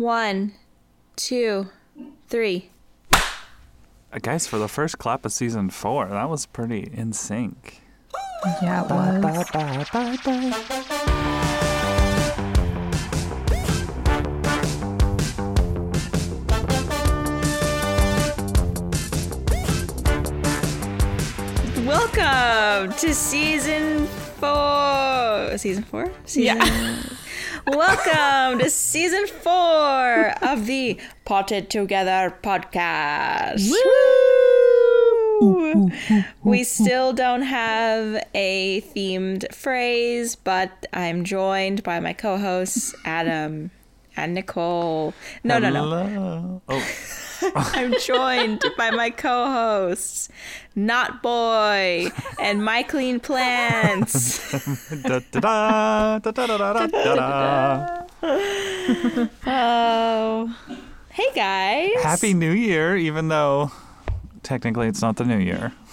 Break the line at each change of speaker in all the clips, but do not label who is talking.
One, two, three.
Uh, Guys, for the first clap of season four, that was pretty in sync.
Yeah, it was.
Welcome to season four. Season four? Season
Yeah.
Welcome to season four of the Potted Together podcast. Woo! We still don't have a themed phrase, but I'm joined by my co hosts, Adam and Nicole. No, no, no.
Oh,
I'm joined by my co hosts, Not Boy and My Clean Plants. Oh. Hey, guys.
Happy New Year, even though technically it's not the New Year.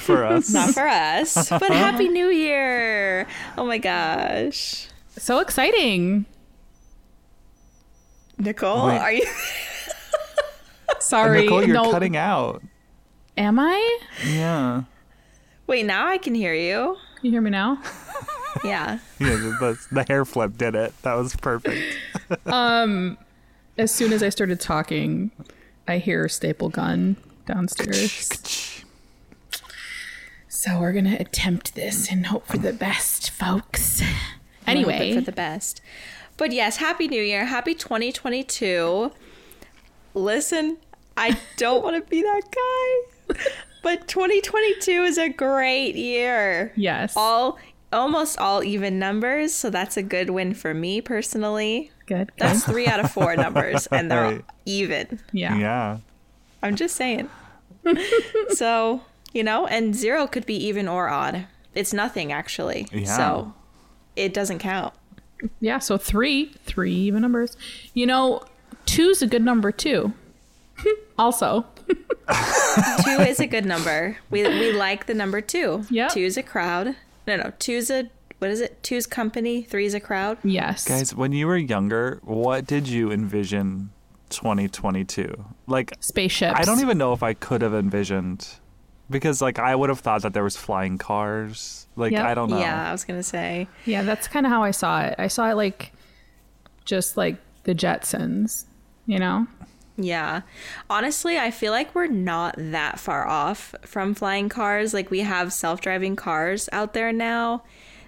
for us.
Not for us, but Happy New Year. Oh my gosh.
So exciting.
Nicole,
Wait.
are you
Sorry.
Nicole, you're
no.
cutting out.
Am I?
Yeah.
Wait, now I can hear you.
Can you hear me now?
Yeah.
Yeah, the, the, the hair flip did it. That was perfect.
Um, as soon as I started talking, I hear staple gun downstairs. So we're gonna attempt this and hope for the best, folks.
Hope
Anyway,
it for the best. But yes, Happy New Year, Happy 2022. Listen, I don't want to be that guy, but 2022 is a great year.
yes,
All almost all even numbers, so that's a good win for me personally.
good. good.
That's three out of four numbers, and they're all
Right.
even.
yeah.
Yeah.
I'm just saying. so you know, and zero could be even or odd. It's nothing actually.
Yeah.
So it doesn't count.
Yeah, so three, three even numbers. You know, two's a good number too. Also,
two is a good number. We we like the number two.
Yep.
Two is a crowd. No, no. Two's a what is it? Two's company. Three's a crowd.
yes.
Guys, when you were younger, what did you envision 2022? Like,
spaceships.
I don't even know if I could have envisioned because, like, I would have thought that there was flying cars. Like,
Yep.
I don't know.
Yeah, I was gonna say.
Yeah, that's kind of how I saw it. I saw it like just like the Jetsons, you know?
Yeah. Honestly, I feel like we're not that far off from flying cars. Like we have self-driving cars out there now.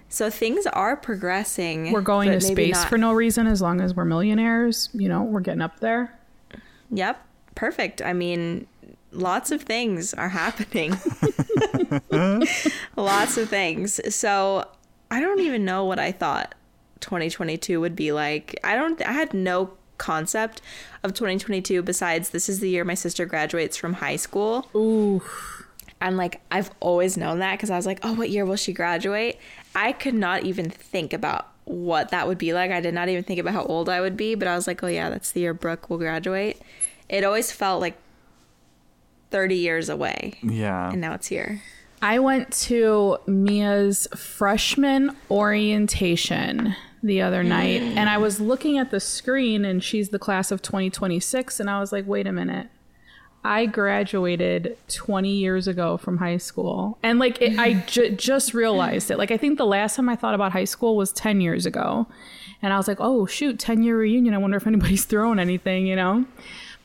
So things are progressing.
We're going to space
not-
for no reason as long as we're millionaires. You know, we're getting up there.
Yep. Perfect. I mean, lots of things are happening. lots of things. So, I don't even know what I thought 2022 would be like. I don't I had no concept of 2022 besides this is the year my sister graduates from high school.
Ooh.
And like I've always known that cuz I was like, "Oh, what year will she graduate?" I could not even think about what that would be like. I did not even think about how old I would be, but I was like, "Oh yeah, that's the year Brooke will graduate." It always felt like 30 years away,
Yeah.
and now it's here.
I went to Mia's freshman orientation the other night mm. and I was looking at the screen and she's the class of 2026 and I was like, "Wait a minute. I graduated 20 years ago from high school." And like it, I ju- just realized it. Like I think the last time I thought about high school was 10 years ago. And I was like, "Oh, shoot, 10 year reunion. I wonder if anybody's throwing anything, you know?"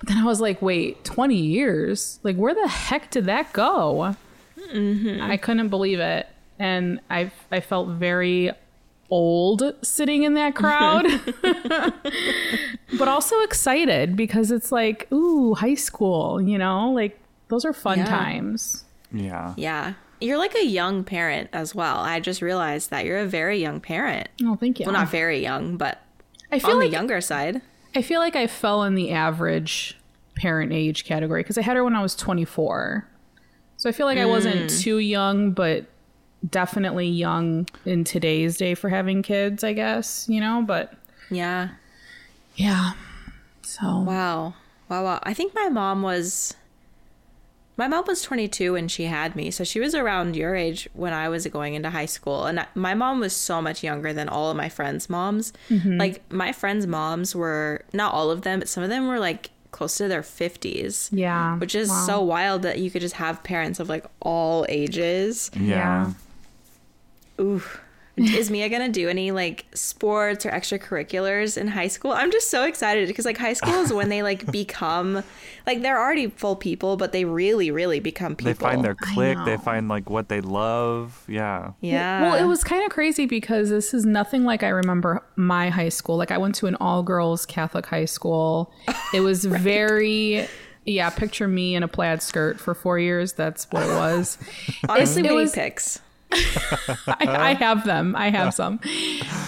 But then I was like, "Wait, 20 years? Like where the heck did that go?" Mm-hmm. I couldn't believe it, and I I felt very old sitting in that crowd, but also excited because it's like ooh high school, you know, like those are fun
Yeah.
times.
Yeah.
Yeah. You're like a young parent as well. I just realized that you're a very young parent.
Oh, thank you.
Well, not very young, but
I feel
on
like
the younger side.
I feel like I fell in the average parent age category because I had her when I was 24. So I feel like I wasn't hmm. too young, but definitely young in today's day for having kids, I guess, you know, but
Yeah.
yeah. So
Wow. Wow, wow. I think my mom was my mom was 22 when she had me. So she was around your age when I was going into high school. And I- my mom was so much younger than all of my friends' moms. Mm-hmm. Like my friends' moms were not all of them, but some of them were like close to their 50s.
yeah.
Which is
Wow.
so wild that you could just have parents of like all ages.
Yeah.
Ooh. Is Mia gonna do any like sports or extracurriculars in high school? I'm just so excited because like high school is when they like become like they're already full people, but they really, really become people.
They find their clique. They find like what they love. Yeah.
yeah.
Well, it was kind of crazy because this is nothing like I remember my high school. Like I went to an all girls Catholic high school. It was very yeah, picture me in a plaid skirt for 4 years. That's what it was.
honestly
it
we
was-
need pics.
I, I have them. I have some.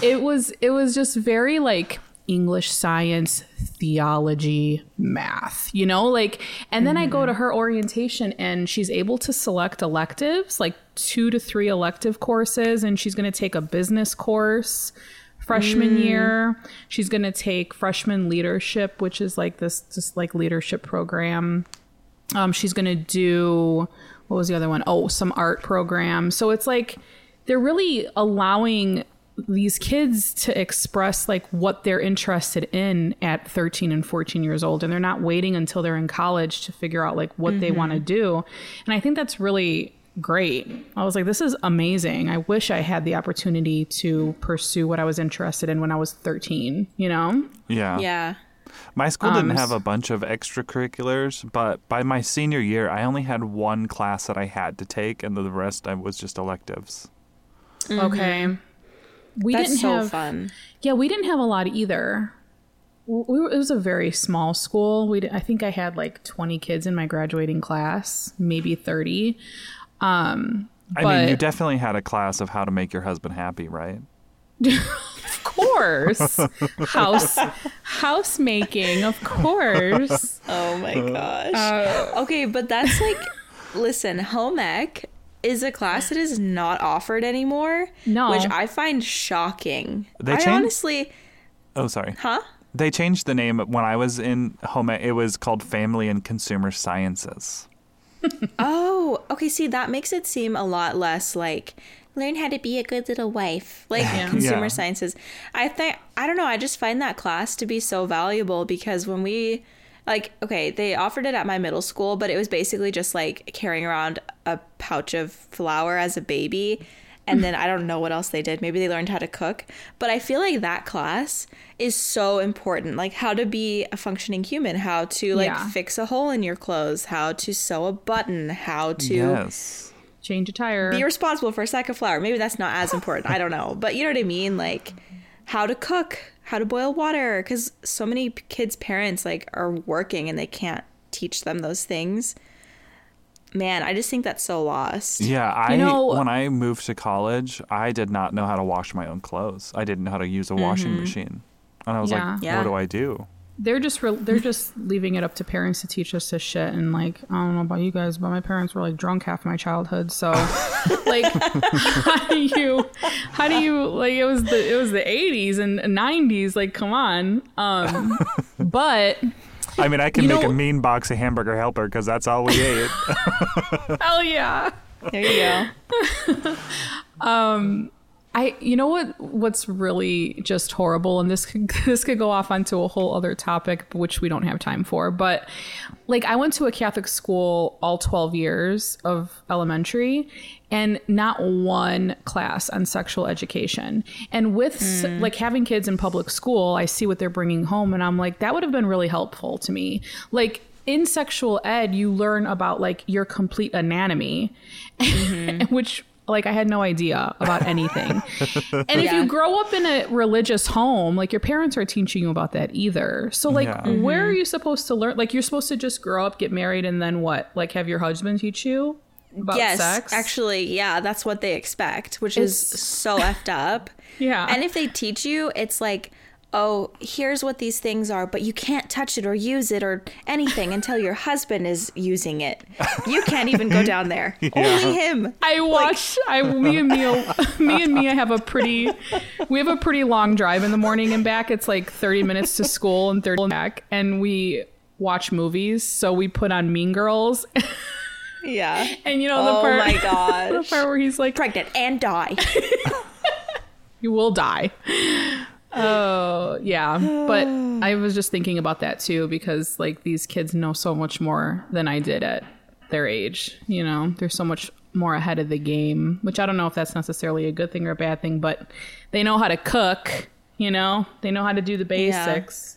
It was it was just very like English, science, theology, math, you know, like and then I go to her orientation and she's able to select electives, like 2 to 3 elective courses and she's going to take a business course freshman year. She's going to take freshman leadership, which is like this just like leadership program. Um, she's going to do, what was the other one? Oh, some art program. So it's like they're really allowing these kids to express like what they're interested in at 13 and 14 years old and they're not waiting until they're in college to figure out like what they want to mm-hmm. do and i think that's really great i was like this is amazing i wish i had the opportunity to pursue what i was interested in when i was 13 you know
Yeah.
Yeah.
My school didn't
Um,
have a bunch of extracurriculars, but by my senior year, I only had one class that I had to take, and the rest I was just electives.
okay we
That's
didn't
so
have
fun.
Yeah, we didn't have a lot either. We were, it was a very small school. We I think I had like 20 kids in my graduating class, maybe 30. Um,
I
but
mean, you definitely had a class of how to make your husband happy, right?
of course, house house making, of course.
Oh my gosh.
Uh,
okay, but that's like listen, home ec is a class that is not offered anymore.
No.
Which I find shocking.
They
I
changed-
honestly
Oh, sorry.
huh?
They changed the name when I was in home. ec, It was called Family and Consumer Sciences.
Oh, okay. See, that makes it seem a lot less like learn how to be a good little wife, like consumer
Yeah.
sciences. I think I don't know. I just find that class to be so valuable because when we like, okay, they offered it at my middle school, but it was basically just like carrying around a pouch of flour as a baby. And then I don't know what else they did. Maybe they learned how to cook. But I feel like that class is so important. Like how to be a functioning human, how to like
Yeah.
fix a hole in your clothes, how to sew a button, how to
Yes.
Change a tire.
be responsible for a sack of flour. Maybe that's not as important. I don't know. But you know what I mean? Like how to cook, how to boil water. Because so many kids' parents like are working and they can't teach them those things. Man, I just think that's so lost.
Yeah, I
know-
when I moved to college, I did not know how to wash my own clothes. I didn't know how to use a washing mm-hmm. machine, and I was
Yeah.
like,
Yeah.
"What do I do?"
They're just re- they're just leaving it up to parents to teach us this shit. And like i don't know about you guys but my parents were like drunk half my childhood. So like how do you how do you like it was the it was the 80s and 90s like come on. Um but
I mean, I can make
know-
a mean box of hamburger helper because that's all we ate.
hell yeah.
There you go.
I you know what what's really just horrible and this could this could go off onto a whole other topic which we don't have time for but like I went to a Catholic school all 12 years of elementary and not one class on sexual education. And with s hmm. like having kids in public school I see what they're bringing home and I'm like that would have been really helpful to me. Like in sexual ed you learn about like your complete anatomy mm-hmm. which like I had no idea about anything. and if
Yeah.
you grow up in a religious home, like your parents are teaching you about that either. So like
Yeah.
where are mm-hmm. you supposed to learn? Like you're supposed to just grow up, get married and then what? Like have your husband teach you about
yes,
sex?
actually, yeah, that's what they expect, which is so effed up.
Yeah.
And if they teach you, it's like oh, here's what these things are, but you can't touch it or use it or anything until your husband is using it. You can't even go down there. Only him.
I watch. I me and Mia, me and Mia have a pretty. We have a pretty long drive in the morning and back. It's like thirty minutes to school and thirty back, and we watch movies. So we put on Mean Girls,
Yeah.
and you know the
Oh
part.
my
The part where he's like,
Pregnant and die.
"You will die." Oh yeah, but I was just thinking about that too because like these kids know so much more than I did at their age. You know, they're so much more ahead of the game, which I don't know if that's necessarily a good thing or a bad thing, but they know how to cook. You know, they know how to do the basics.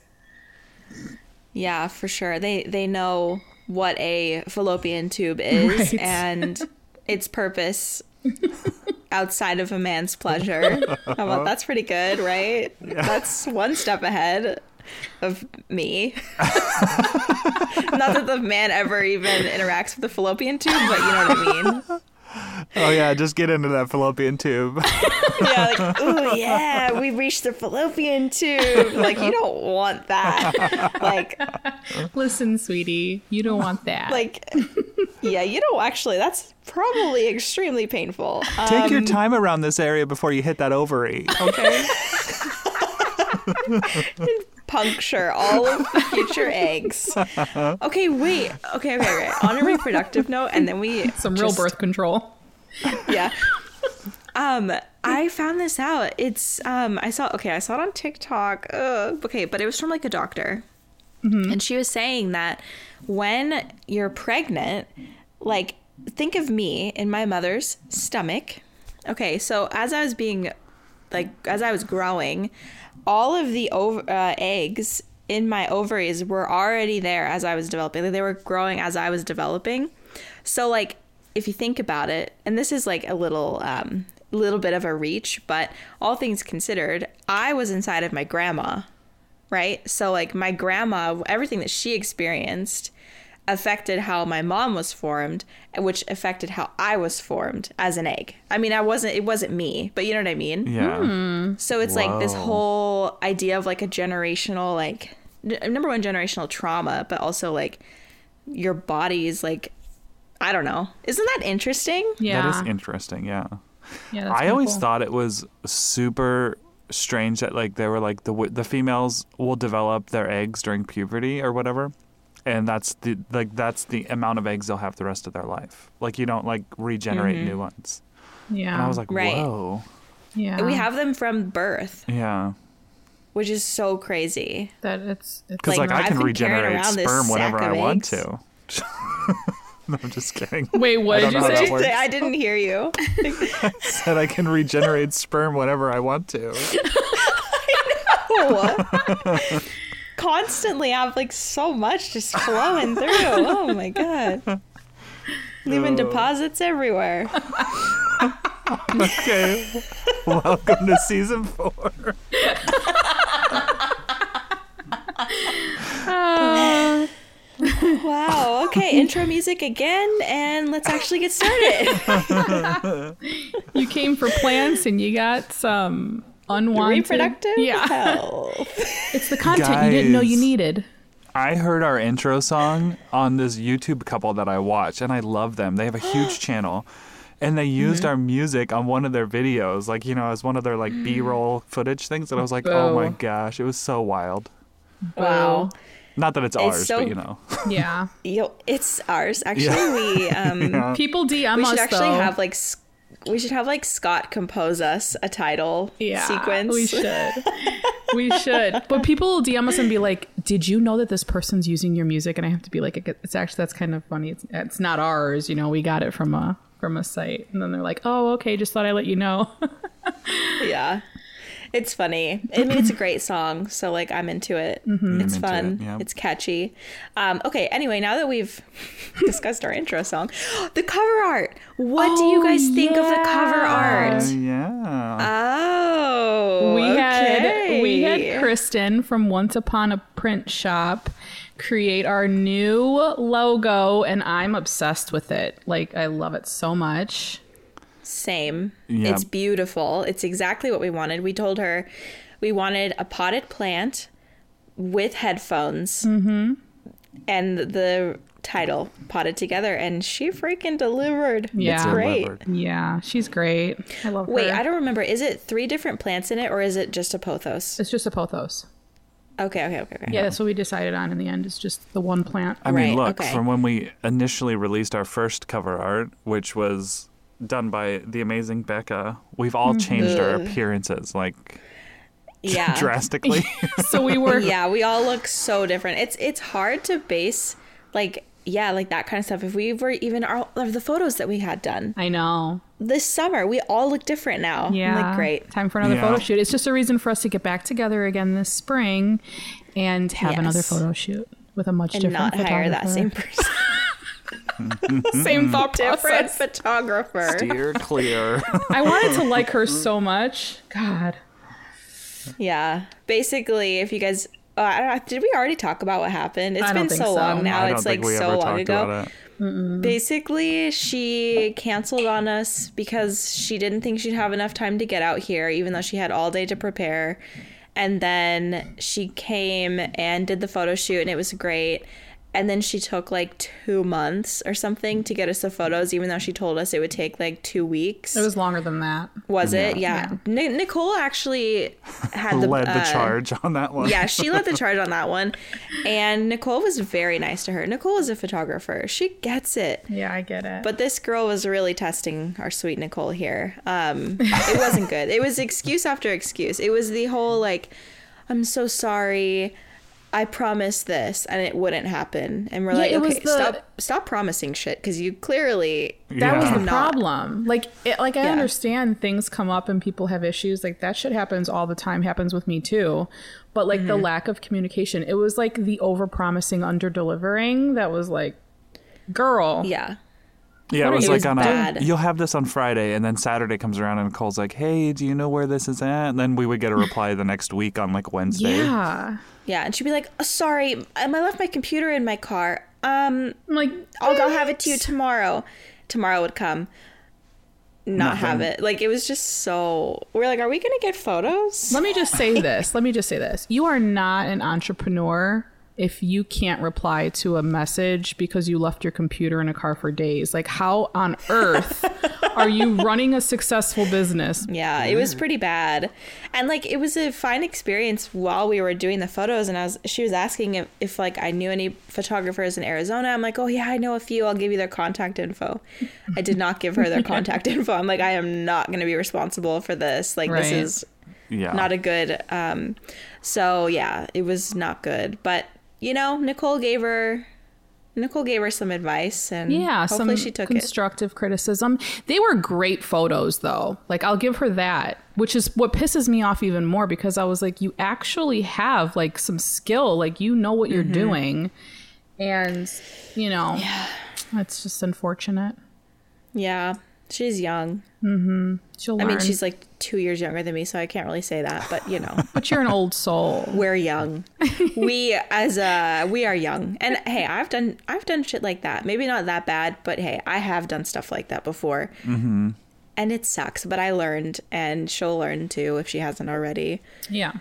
Yeah, for sure. They they know what a fallopian tube is
Right.
and its purpose outside of a man's pleasure. How about that's pretty good, right? That's one step ahead of me. Not that the man ever even interacts with the fallopian tube, but you know what I mean.
Oh yeah, just get into that fallopian tube.
Yeah, like, ooh, yeah, we reached the fallopian tube. Like, you don't want that. Like,
Listen, sweetie, you don't want that.
like, yeah, you don't actually. That's probably extremely painful.
Take
Um,
your time around this area before you hit that ovary. Okay.
puncture all of the future eggs. Okay, wait. Okay, okay, okay. On a reproductive note, and then we
some real birth control.
Yeah. Um, I found this out. It's um, I saw. Okay, I saw it on TikTok. Ugh. Okay, but it was from like a doctor, and she was saying that when you're pregnant, like think of me in my mother's stomach. Okay, so as I was being, like, as I was growing, all of the ov- uh, eggs in my ovaries were already there as I was developing. Like, they were growing as I was developing. So, like, if you think about it, and this is like a little, um, little bit of a reach, but all things considered, I was inside of my grandma, right? So, like, my grandma, everything that she experienced affected how my mom was formed, which affected how I was formed as an egg. I mean, I wasn't, it wasn't me, but you know what I mean?
Yeah.
So it's like this whole idea of like a generational, like, n- number one, generational trauma, but also like your body's like, I don't know. Isn't that interesting?
Yeah,
That is interesting. Yeah.
yeah.
I always
cool.
thought it was super strange that like they were like the the females will develop their eggs during puberty or whatever, and that's the like that's the amount of eggs they'll have the rest of their life. Like you don't like regenerate mm-hmm. new ones.
Yeah,
And I was like,
Right.
whoa,
yeah,
We have them from birth,
yeah.
which is so crazy.
that. It's, it's
Because
Like,
like, I can regenerate sperm whenever I
of
want to. no, I'm just kidding.
Wait, what did
don't
you say?
works.
I didn't hear you.
I Said I can regenerate sperm whenever I want to. I know.
Constantly have like so much just flowing through. Oh my god. Leaving oh. deposits everywhere.
Okay. Welcome to season four. Ah.
Wow. Okay, intro music again, and let's actually get started.
You came for plants and you got some unwanted
Reproductive
Yeah,
health.
it's the content you didn't know you needed.
I heard our intro song on this YouTube couple that I watch, and I love them. They have a huge channel, and they used mm-hmm. our music on one of their videos, like you know, as one of their like B-roll footage things. And I was like, oh my gosh, it was so wild.
Wow.
Not that it's, ours,
so-
but you know,
Yeah,
Yo, it's ours. Actually,
Yeah.
we um
people DM
we
us
should actually
though.
have like we should have like Scott compose us a title
yeah,
sequence.
We should. we should. But people will DM us and be like, "Did you know that this person's using your music?" And I have to be like, "It's actually that's kind of funny. It's it's not ours. You know, we got it from a from a site." And then they're like, "Oh, okay. Just thought I'd let you know."
Yeah. It's funny. I mean, it's a great song, so like I'm into it. It's
I'm into
fun.
it, yeah.
It's catchy. Um, okay. Anyway, now that we've discussed our intro song, the cover art. What do you guys think of the cover
Uh,
art?
yeah.
Oh,
we had we had Kristen from Once Upon a Print Shop create our new logo, and I'm obsessed with it. Like, I love it so much.
Same.
Yeah.
It's beautiful. It's exactly what we wanted. We told her we wanted a potted plant with headphones
Mm-hmm.
and the title potted together and she freaking delivered
Yeah.
it's great
Delivered.
Yeah, she's great. I love her.
wait i don't remember is it three different plants in it or is it just a pothos
It's just a pothos.
okay okay okay, okay.
Yeah, that's what we decided on in the end. It's just the one plant.
I mean,
Right,
look,
okay.
from when we initially released our first cover art, which was done by the amazing Becca, we've all mm-hmm. changed our appearances like
yeah
drastically.
So we were.
yeah we all look so different it's it's hard to base like yeah like that kind of stuff if we were even our of the photos that we had done
I know.
this summer we all look different now I'm
Yeah.
like great
Time for another
Yeah.
photo shoot. It's just a reason for us to get back together again this spring and have another photo shoot with a much
and
different
not hire that same
photographer.
person
same thought
different
process.
photographer
Steer clear.
I wanted to like her so much. God.
Yeah. Basically, if you guys, uh, I don't know, did we already talk about what happened? It's
I don't
been
think
so
so.
long now.
I don't
It's like
we
so
ever
long ago.
about it.
Basically, she canceled on us because she didn't think she'd have enough time to get out here, even though she had all day to prepare. And then she came and did the photo shoot, and it was great. And then she took like two months or something to get us the photos, even though she told us it would take like two weeks.
It was longer than that.
Was it? Yeah. Ni- Nicole actually had the
Led the
uh,
charge on that one.
yeah, she led the charge on that one. And Nicole was very nice to her. Nicole is a photographer. She gets it.
Yeah, I get it.
But this girl was really testing our sweet Nicole here. Um, it wasn't good. It was excuse after excuse. It was the whole like, I'm so sorry. I promised this, and it wouldn't happen. And we're
Yeah,
like,
it was
okay,
the-
stop, stop promising shit, because you clearly
that was the problem. Like, it, like I
Yeah.
understand things come up and people have issues. Like that shit happens all the time. Happens with me too. But like
Mm-hmm.
the lack of communication, it was like the over promising, under delivering. That was like, girl.
yeah.
Yeah, it
What
was
are
like
you-
on
bad.
a. You'll have this on Friday, and then Saturday comes around, and Nicole's like, "Hey, do you know where this is at?" And then we would get a reply the next week on like Wednesday.
Yeah.
Yeah, and she'd be like, oh, "Sorry, um, I left my computer in my car. Um,
I'm like,
I'll go have it to you tomorrow." Tomorrow would come, not have it. Like it was just so. We're like, "Are we gonna get photos?"
Let me just say this. Let me just say this. You are not an entrepreneur if you can't reply to a message because you left your computer in a car for days. Like, how on earth are you running a successful business?
Yeah, it was pretty bad. And like it was a fine experience while we were doing the photos and I was she was asking if, if like I knew any photographers in Arizona. I'm like, "Oh yeah, I know a few. I'll give you their contact info." I did not give her their contact info. I'm like, "I am not going to be responsible for this. Like this is
Yeah.
not a good um so yeah, it was not good. But, you know, Nicole gave her Nicole gave her some advice and
Yeah,
hopefully
some
she took it.
constructive criticism. They were great photos, though. Like, I'll give her that, which is what pisses me off even more because I was like, you actually have like some skill, like you know what
Mm-hmm.
you're doing, and you know, yeah, it's just unfortunate.
Yeah. She's young.
She'll
I
learn.
mean, she's like 2 years younger than me, so I can't really say that, but you know.
but you're an old soul.
we're young. we as uh we are young. And hey, I've done I've done shit like that. Maybe not that bad, but hey, I have done stuff like that before. Mm-hmm. And it sucks, but I learned, and she'll learn too if she hasn't already.
Yeah,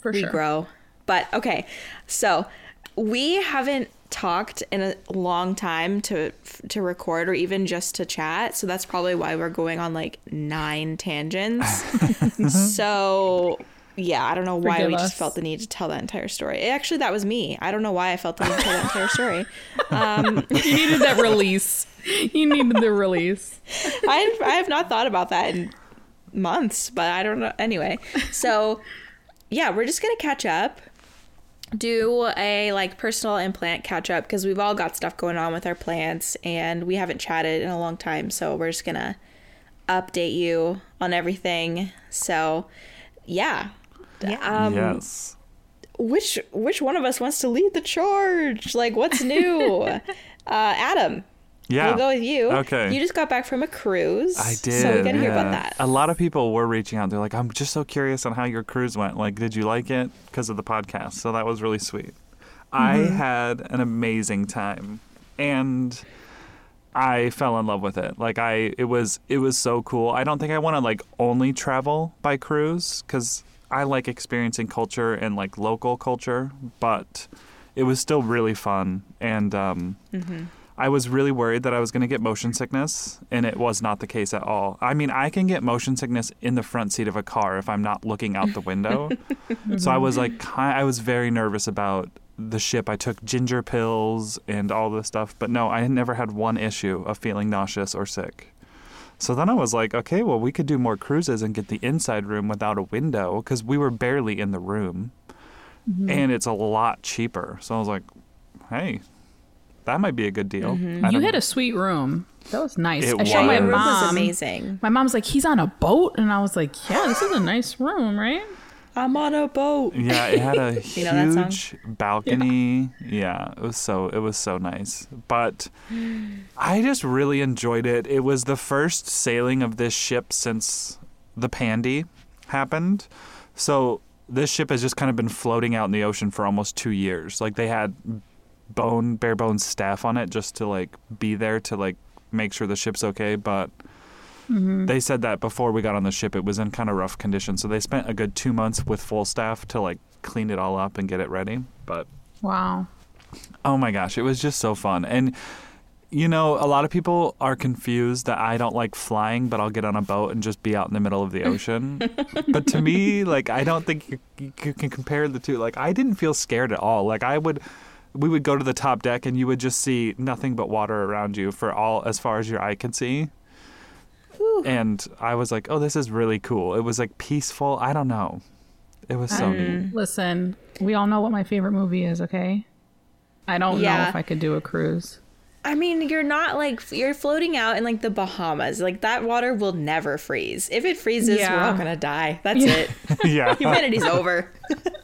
for
We
sure.
grow. But okay, so we haven't talked in a long time to to record or even just to chat so that's probably why we're going on like nine tangents so yeah i don't know why
Forgive
we
us.
just felt the need to tell that entire story actually that was me i don't know why i felt the need to tell that entire story um,
You needed that release. You needed the release.
I, I have not thought about that in months, but I don't know. Anyway, so yeah, we're just gonna catch up, do a like personal implant catch up because we've all got stuff going on with our plants and we haven't chatted in a long time. So we're just gonna update you on everything. So yeah. Um,
yes.
which which one of us wants to lead the charge? Like, what's new? uh, Adam,
Yeah.
we'll go with you.
Okay.
You just got back from a cruise.
I did.
So we gotta hear about that.
A lot of people were reaching out. They're like, "I'm just so curious on how your cruise went. Like, did you like it because of the podcast?" So that was really sweet. I
Mm-hmm.
had an amazing time, and I fell in love with it. Like, I it was it was so cool. I don't think I want to like only travel by cruise because I like experiencing culture and like local culture, but it was still really fun. And um, I was really worried that I was going to get motion sickness, and it was not the case at all. I mean, I can get motion sickness in the front seat of a car if I'm not looking out the window. so I was like, I was very nervous about the ship. I took ginger pills and all this stuff, but no, I had never had one issue of feeling nauseous or sick. So then I was like, okay, well, we could do more cruises and get the inside room without a window because we were barely in the room mm-hmm. and it's a lot cheaper. So I was like, hey, that might be a good deal. Mm-hmm. I
You had a sweet room. That was nice.
It
I showed
was.
my
Your room
mom.
was amazing.
My mom's like, he's on a boat, and I was like, yeah, this is a nice room, right?
I'm on a boat.
Yeah, it had a
You know that song?
huge balcony. Yeah. it was so it was so nice. But I just really enjoyed it. It was the first sailing of this ship since the Pandy happened. So this ship has just kind of been floating out in the ocean for almost two years. Like they had bone bare bones staff on it just to like be there to like make sure the ship's okay, but mm-hmm. they said that before we got on the ship it was in kind of rough condition. So they spent a good 2 months with full staff to like clean it all up and get it ready. But
Wow.
oh my gosh, it was just so fun. And you know, a lot of people are confused that I don't like flying, but I'll get on a boat and just be out in the middle of the ocean. but to me, like, I don't think you, you can compare the two. Like, I didn't feel scared at all. Like, I would, we would go to the top deck and you would just see nothing but water around you for all as far as your eye can see. And I was like, oh, this is really cool. It was like peaceful. I don't know. It was so neat. Mm.
Listen, we all know what my favorite movie is, okay? I don't know if I could do a cruise.
I mean, you're not like you're floating out in like the Bahamas. Like that water will never freeze. If it freezes, we're
Yeah.
all gonna die. That's
Yeah.
it.
yeah.
Humanity's over.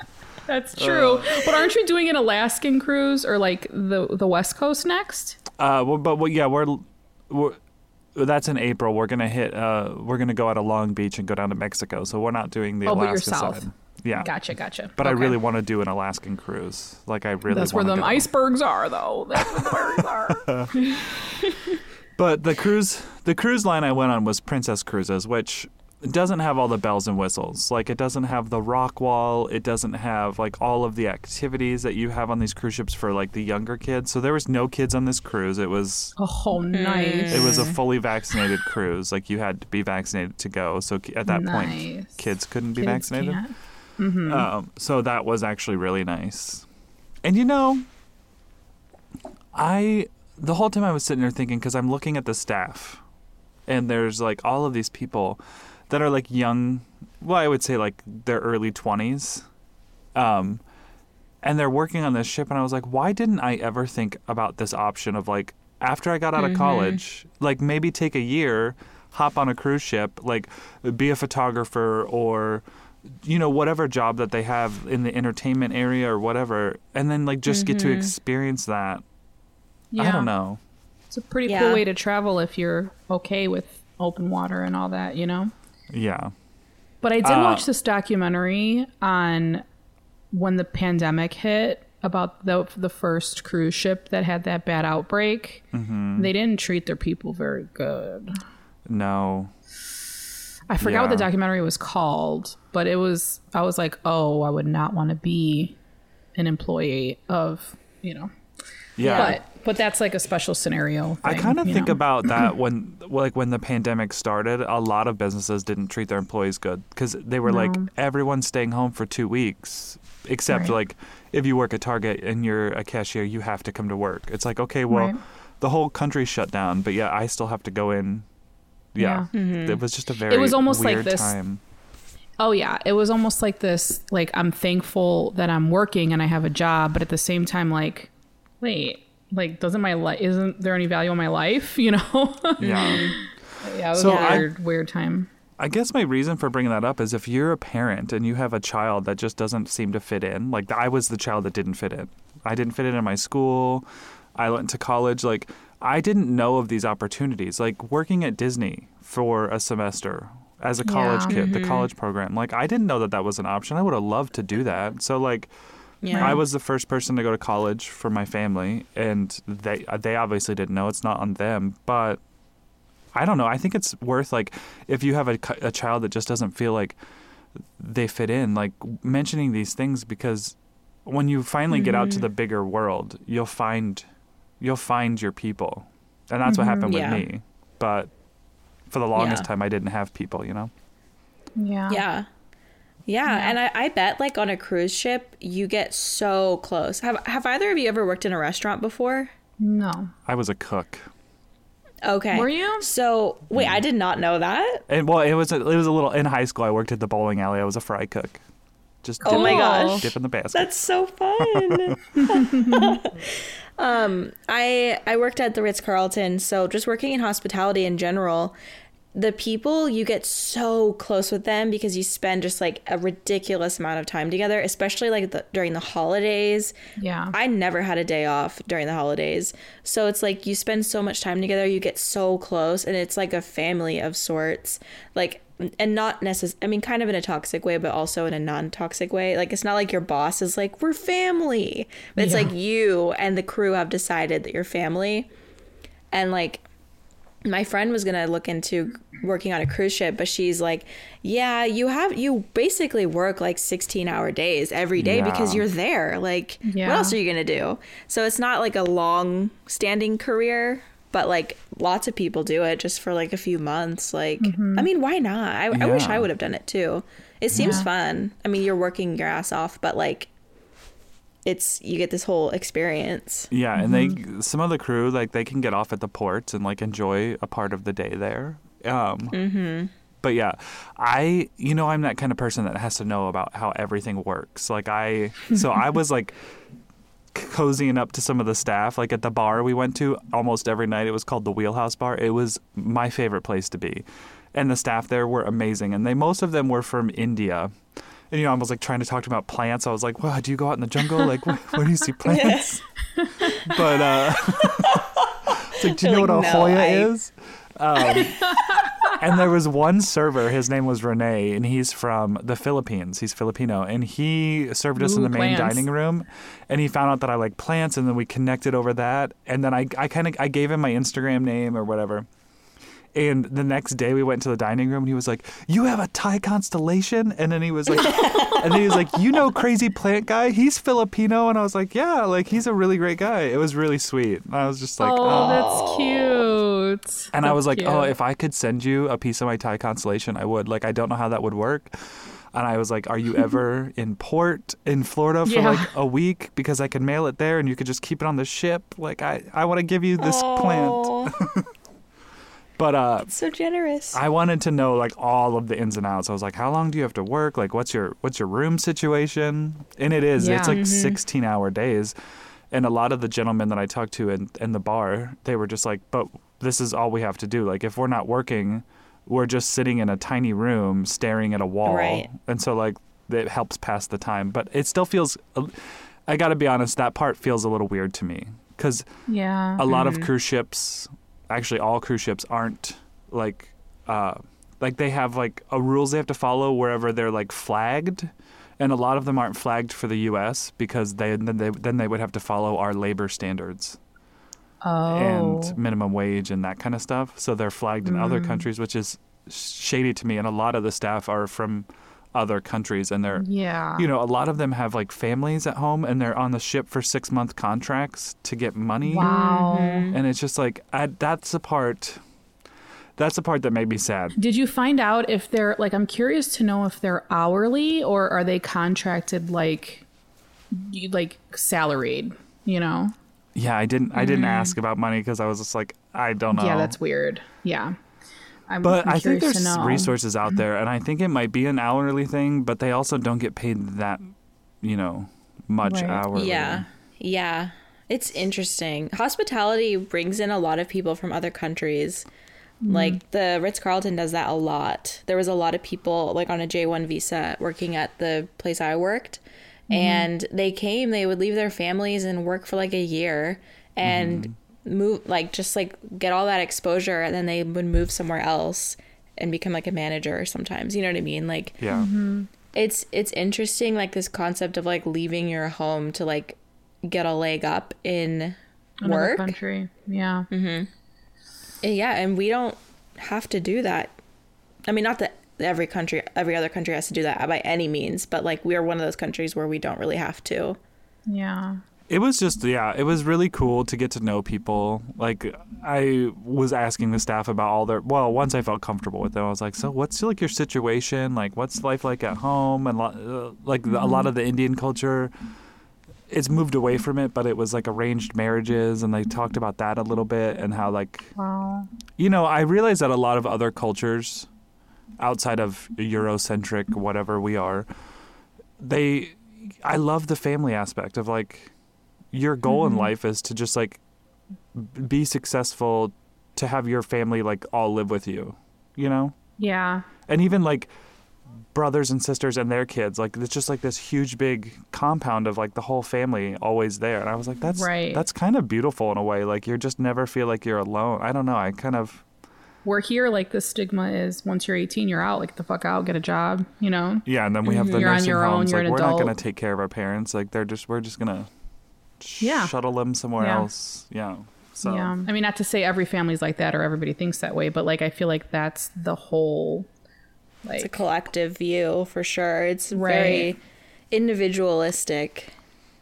That's true. but aren't you doing an Alaskan cruise or like the the West Coast next?
Uh, well, but well, yeah, we're, we're that's in April. We're gonna hit. Uh, we're gonna go out of Long Beach and go down to Mexico. So we're not doing the
Oh,
Alaska
south.
side. Yeah,
Gotcha, gotcha.
But I really want to do an Alaskan cruise. Like I really.
That's where
go.
icebergs are, though. That's where the bergs are.
But the cruise, the cruise line I went on was Princess Cruises, which doesn't have all the bells and whistles. Like it doesn't have the rock wall. It doesn't have like all of the activities that you have on these cruise ships for like the younger kids. So there was no kids on this cruise. It was
Oh, nice.
It was a fully vaccinated cruise. Like you had to be vaccinated to go. So at that point, kids couldn't be
Kids
vaccinated.
can't.
Um, so that was actually really nice. And you know, I the whole time I was sitting there thinking because I'm looking at the staff, and there's like all of these people that are like young. Well, I would say like their early twenties. Um, and they're working on this ship and i was like why didn't i ever think about this option of like after i got out of college like maybe take a year hop on a cruise ship like be a photographer or you know whatever job that they have in the entertainment area or whatever and then like just get to experience that
yeah.
i don't know
It's a pretty
Yeah.
cool way to travel if you're okay with open water and all that, you know?
Yeah
But I did
Uh,
watch this documentary on when the pandemic hit about the the first cruise ship that had that bad outbreak.
Mm-hmm.
They didn't treat their people very good.
no
I forgot what the documentary was called, but it was I was like, "Oh, I would not want to be an employee of, you know."
yeah
But but that's like a special scenario.
I kind of think
know?
about that when, like, when the pandemic started, a lot of businesses didn't treat their employees good because they were like,
No.
everyone's staying home for two weeks, except
Right.
like if you work at Target and you're a cashier, you have to come to work. It's like, okay, well,
Right.
the whole country's shut down, but yeah, I still have to go in. Yeah, mm-hmm. it was just a very it
was almost like
weird
this-
time.
Oh yeah, it was almost like this like I'm thankful that I'm working and I have a job, but at the same time like wait, like doesn't my life isn't there any value in my life, you know?
Yeah.
yeah, it was
So
a
I-
weird weird time.
I guess my reason for bringing that up is if you're a parent and you have a child that just doesn't seem to fit in, like I was the child that didn't fit in. I didn't fit in in my school. I went to college. Like I didn't know of these opportunities. Like working at Disney for a semester as a college
Yeah.
kid, the mm-hmm. college program. Like I didn't know that that was an option. I would have loved to do that. So like
Yeah.
I was the first person to go to college for my family, and they uh, they obviously didn't know. It's not on them, but I don't know. I think it's worth like if you have a, a child that just doesn't feel like they fit in. Like mentioning these things because when you finally get out to mm-hmm. the bigger world, you'll find you'll find your people, and that's what mm-hmm. happened with
Yeah.
me. But for the longest
Yeah.
time, I didn't have people. You know.
Yeah.
Yeah. Yeah, and I, I bet like on a cruise ship you get so close. Have have either of you ever worked in a restaurant before?
No.
I was a cook,
Okay.
Were you?
So wait, I did not know that.
and well, it was a, it was a little in high school. I worked at the bowling alley. I was a fry cook. Just
Oh my gosh.
dip in the basket.
That's so fun. um, I I worked at the Ritz Carlton, so just working in hospitality in general, the people you get so close with them because you spend just like a ridiculous amount of time together, especially like the, during the holidays.
Yeah.
I never had a day off during the holidays. So it's like you spend so much time together, you get so close, and it's like a family of sorts. Like, and not necessarily, I mean, kind of in a toxic way, but also in a non toxic way. Like, it's not like your boss is like, we're family. But it's
Yeah.
like you and the crew have decided that you're family. And like, my friend was gonna look into working on a cruise ship, but she's like, "Yeah, you have you basically work like sixteen hour days every day because you're there. Like,
Yeah.
what else are you gonna do?" So it's not like a long standing career, but like lots of people do it just for like a few months. Like, mm-hmm. I mean, why not? I, I wish I would have done it too. It seems
Yeah.
fun. I mean, you're working your ass off, but like, it's you get this whole experience.
Yeah, and they mm-hmm. some of the crew like they can get off at the ports and like enjoy a part of the day there. Um,
Mm-hmm.
But yeah, I you know I'm that kind of person that has to know about how everything works. Like I so I was like cozying up to some of the staff like at the bar we went to almost every night it was called the wheelhouse bar. It was my favorite place to be. And the staff there were amazing. And they most of them were from india. And you know i was like trying to talk to them about plants. I was like wow do you go out in the jungle? Like where, where do you see plants? But uh it's like do you know
They're
what
like,
a
"No,
hoya
I-"
is um, and there was one server his name was rene and he's from the philippines. He's filipino. And he served us in
Ooh,
the main
plants.
dining room. And he found out that i like plants and then we connected over that. And then i, I kind of i gave him my instagram name or whatever and the next day we went to the dining room and he was like, You have a Thai constellation? And then he was like and then he was like, You know crazy plant guy? He's Filipino and I was like, Yeah, like he's a really great guy. It was really sweet. And I was just like,
oh,
oh.
that's cute.
And I was like, oh,
cute.
Oh, if I could send you a piece of my Thai constellation, I would. Like I don't know how that would work. And I was like, Are you ever in port in Florida for
Yeah.
like a week? Because I can mail it there and you could just keep it on the ship. Like I, I want to give you this plant. But uh
so generous.
I wanted to know like all of the ins and outs. I was like, how long do you have to work? Like what's your what's your room situation? And it is. It's
Yeah. Mm-hmm.
like 16 hour days. And a lot of the gentlemen that I talked to in, in the bar, they were just like, but this is all we have to do. Like if we're not working, we're just sitting in a tiny room staring at a wall.
Right.
And so like it helps pass the time, but it still feels uh, I got to be honest, that part feels a little weird to me cuz
yeah.
a lot of mm-hmm. cruise ships actually all cruise ships aren't like uh like they have like a rules they have to follow wherever they're like flagged. And a lot of them aren't flagged for the US because they then they then they would have to follow our labor standards
oh.
and minimum wage and that kind of stuff. So they're flagged in other countries which is shady to me. And a lot of the staff are from other countries and they're
yeah.
you know a lot of them have like families at home and they're on the ship for 6 month contracts to get money
Wow. Mm-hmm.
and it's just like I, that's the part that's the part that made me sad
Did you find out if they're like? I'm curious to know if they're hourly or are they contracted like, you- like salaried? You know?
yeah i didn't i didn't mm-hmm. ask about money because i was just like i don't know
Yeah, that's weird. Yeah. I'm,
but
I'm
i think there's resources out mm-hmm. there and i think it might be an hourly thing but they also don't get paid that you know much
Right.
hourly
Yeah. Yeah. It's interesting. Hospitality brings in a lot of people from other countries. Mm-hmm. Like the Ritz Carlton does that a lot. There was a lot of people like on a J1 visa working at the place I worked. Mm-hmm. And they came, they would leave their families and work for like a year and move like just like get all that exposure and then they would move somewhere else and become like a manager sometimes. You know what I mean? Like
yeah mm-hmm.
it's it's interesting like this concept of like leaving your home to like get a leg up in
Another
work
country. Yeah. Mm-hmm.
yeah and we don't have to do that i mean not that every country, every other country has to do that by any means, but like we are one of those countries where we don't really have to.
Yeah.
It was just yeah, it was really cool to get to know people. Like I was asking the staff about all their well, once I felt comfortable with them, I was like, "So what's like your situation? Like what's life like at home?" And uh, like the, a lot of the Indian culture it's moved away from it, but it was like arranged marriages and they talked about that a little bit and how like
Wow.
you know, I realized that a lot of other cultures outside of Eurocentric, whatever we are, they, I love the family aspect of like, your goal in life is to just like be successful, to have your family like all live with you, you know?
Yeah.
And even like brothers and sisters and their kids, like it's just like this huge big compound of like the whole family always there. And I was like, that's,
Right.
that's kind of beautiful in a way. Like you just never feel like you're alone. I don't know. I kind of,
We're here, like the stigma is once you're 18, you're out. Like the fuck out, get a job. You know.
Yeah, and then we have the
Mm-hmm. You're on
nursing
your own,
homes.
you're
like we're not gonna take care of our parents. Like they're just we're just gonna sh-
Yeah.
shuttle them somewhere
Yeah.
else. Yeah. So
Yeah. I mean, not to say every family's like that or everybody thinks that way, but like I feel like that's the whole. Like
It's a collective view for sure. It's
Right.
very individualistic.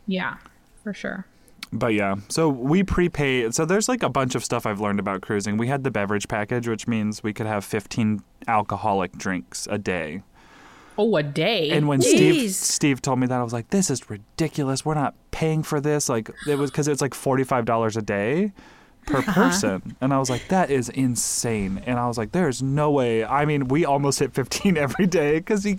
yeah, for sure.
but yeah. So we prepay so there's like a bunch of stuff I've learned about cruising. We had the beverage package, which means we could have fifteen alcoholic drinks a day.
Oh, a day.
And when Steve
Jeez.
Steve told me that, I was like, "This is ridiculous. We're not paying for this." Like it was because it's like forty five dollars a day per uh-huh. person, and I was like, "That is insane." And I was like, "There's no way." I mean, we almost hit fifteen every day because you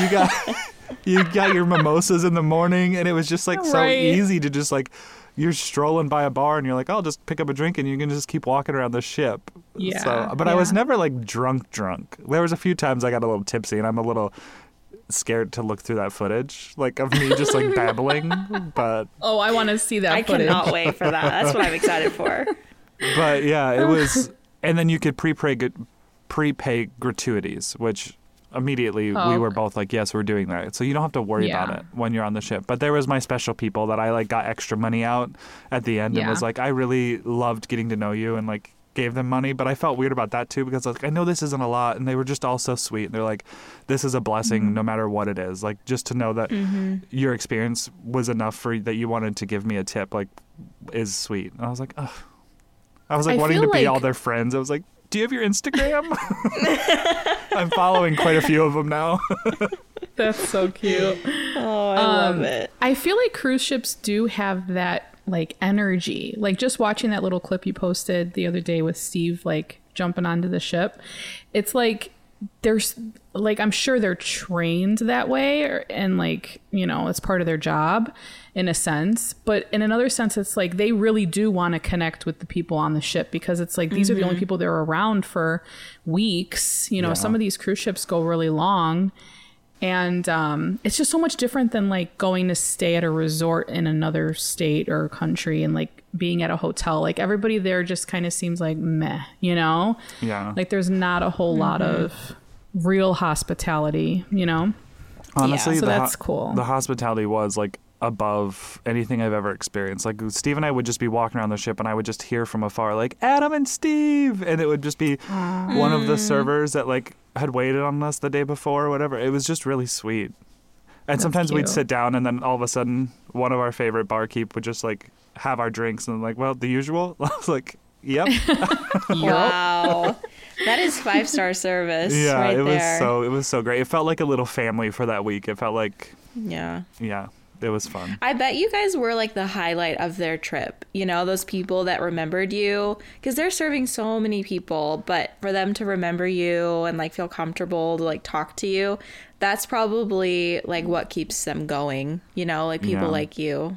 you got you got your mimosas in the morning, and it was just like so
Right.
easy to just like. You're strolling by a bar and you're like, I'll just pick up a drink and you can just keep walking around the ship.
Yeah,
So, but I was never like drunk, drunk. There was a few times I got a little tipsy and I'm a little scared to look through that footage, like of me just like babbling. But
oh, I want to see that
I
footage.
cannot wait for that. That's what I'm excited for.
but yeah, it was. And then you could prepay gu- prepay gratuities, which immediately
Oh,
we were both like, yes, we're doing that. So you don't have to worry about it when you're on the ship. But there was my special people that I like got extra money out at the end and was like, I really loved getting to know you and like gave them money. But I felt weird about that too because I like, I know this isn't a lot, and they were just all so sweet. And they're like, this is a blessing
Mm-hmm.
no matter what it is. Like just to know that your experience was enough for that you wanted to give me a tip, like is sweet. And I was like, ugh. I was like
I
wanting to be all their friends. I was like, do you have your Instagram? I'm following quite a few of them now.
That's so cute.
Oh, I love um, it.
I feel like cruise ships do have that like energy. Like just watching that little clip you posted the other day with Steve like jumping onto the ship. It's like there's like I'm sure they're trained that way or, and like, you know, it's part of their job in a sense, but in another sense it's like they really do want to connect with the people on the ship because it's like these are the only people that are around for weeks. You know,
Yeah.
some of these cruise ships go really long and um, it's just so much different than like going to stay at a resort in another state or country and like being at a hotel like everybody there just kind of seems like meh you know
Yeah.
like there's not a whole lot mm-hmm. of real hospitality you know
Honestly,
so
the
that's cool.
The hospitality was like above anything I've ever experienced. Like Steve and I would just be walking around the ship, and I would just hear from afar, like Adam and Steve, and it would just be one of the mm. servers that like had waited on us the day before or whatever. It was just really sweet. And sometimes we'd sit down, and then all of a sudden, one of our favorite barkeep would just like have our drinks, and like, well, the usual. I was like, yep,
Wow. that is five star service
yeah.
right
it was so it was so great. It felt like a little family for that week. It felt like
yeah.
yeah, it was fun.
I bet you guys were like the highlight of their trip. You know, those people that remembered you because they're serving so many people, but for them to remember you and like feel comfortable to like talk to you, that's probably like what keeps them going, you know, like people
Yeah.
like you.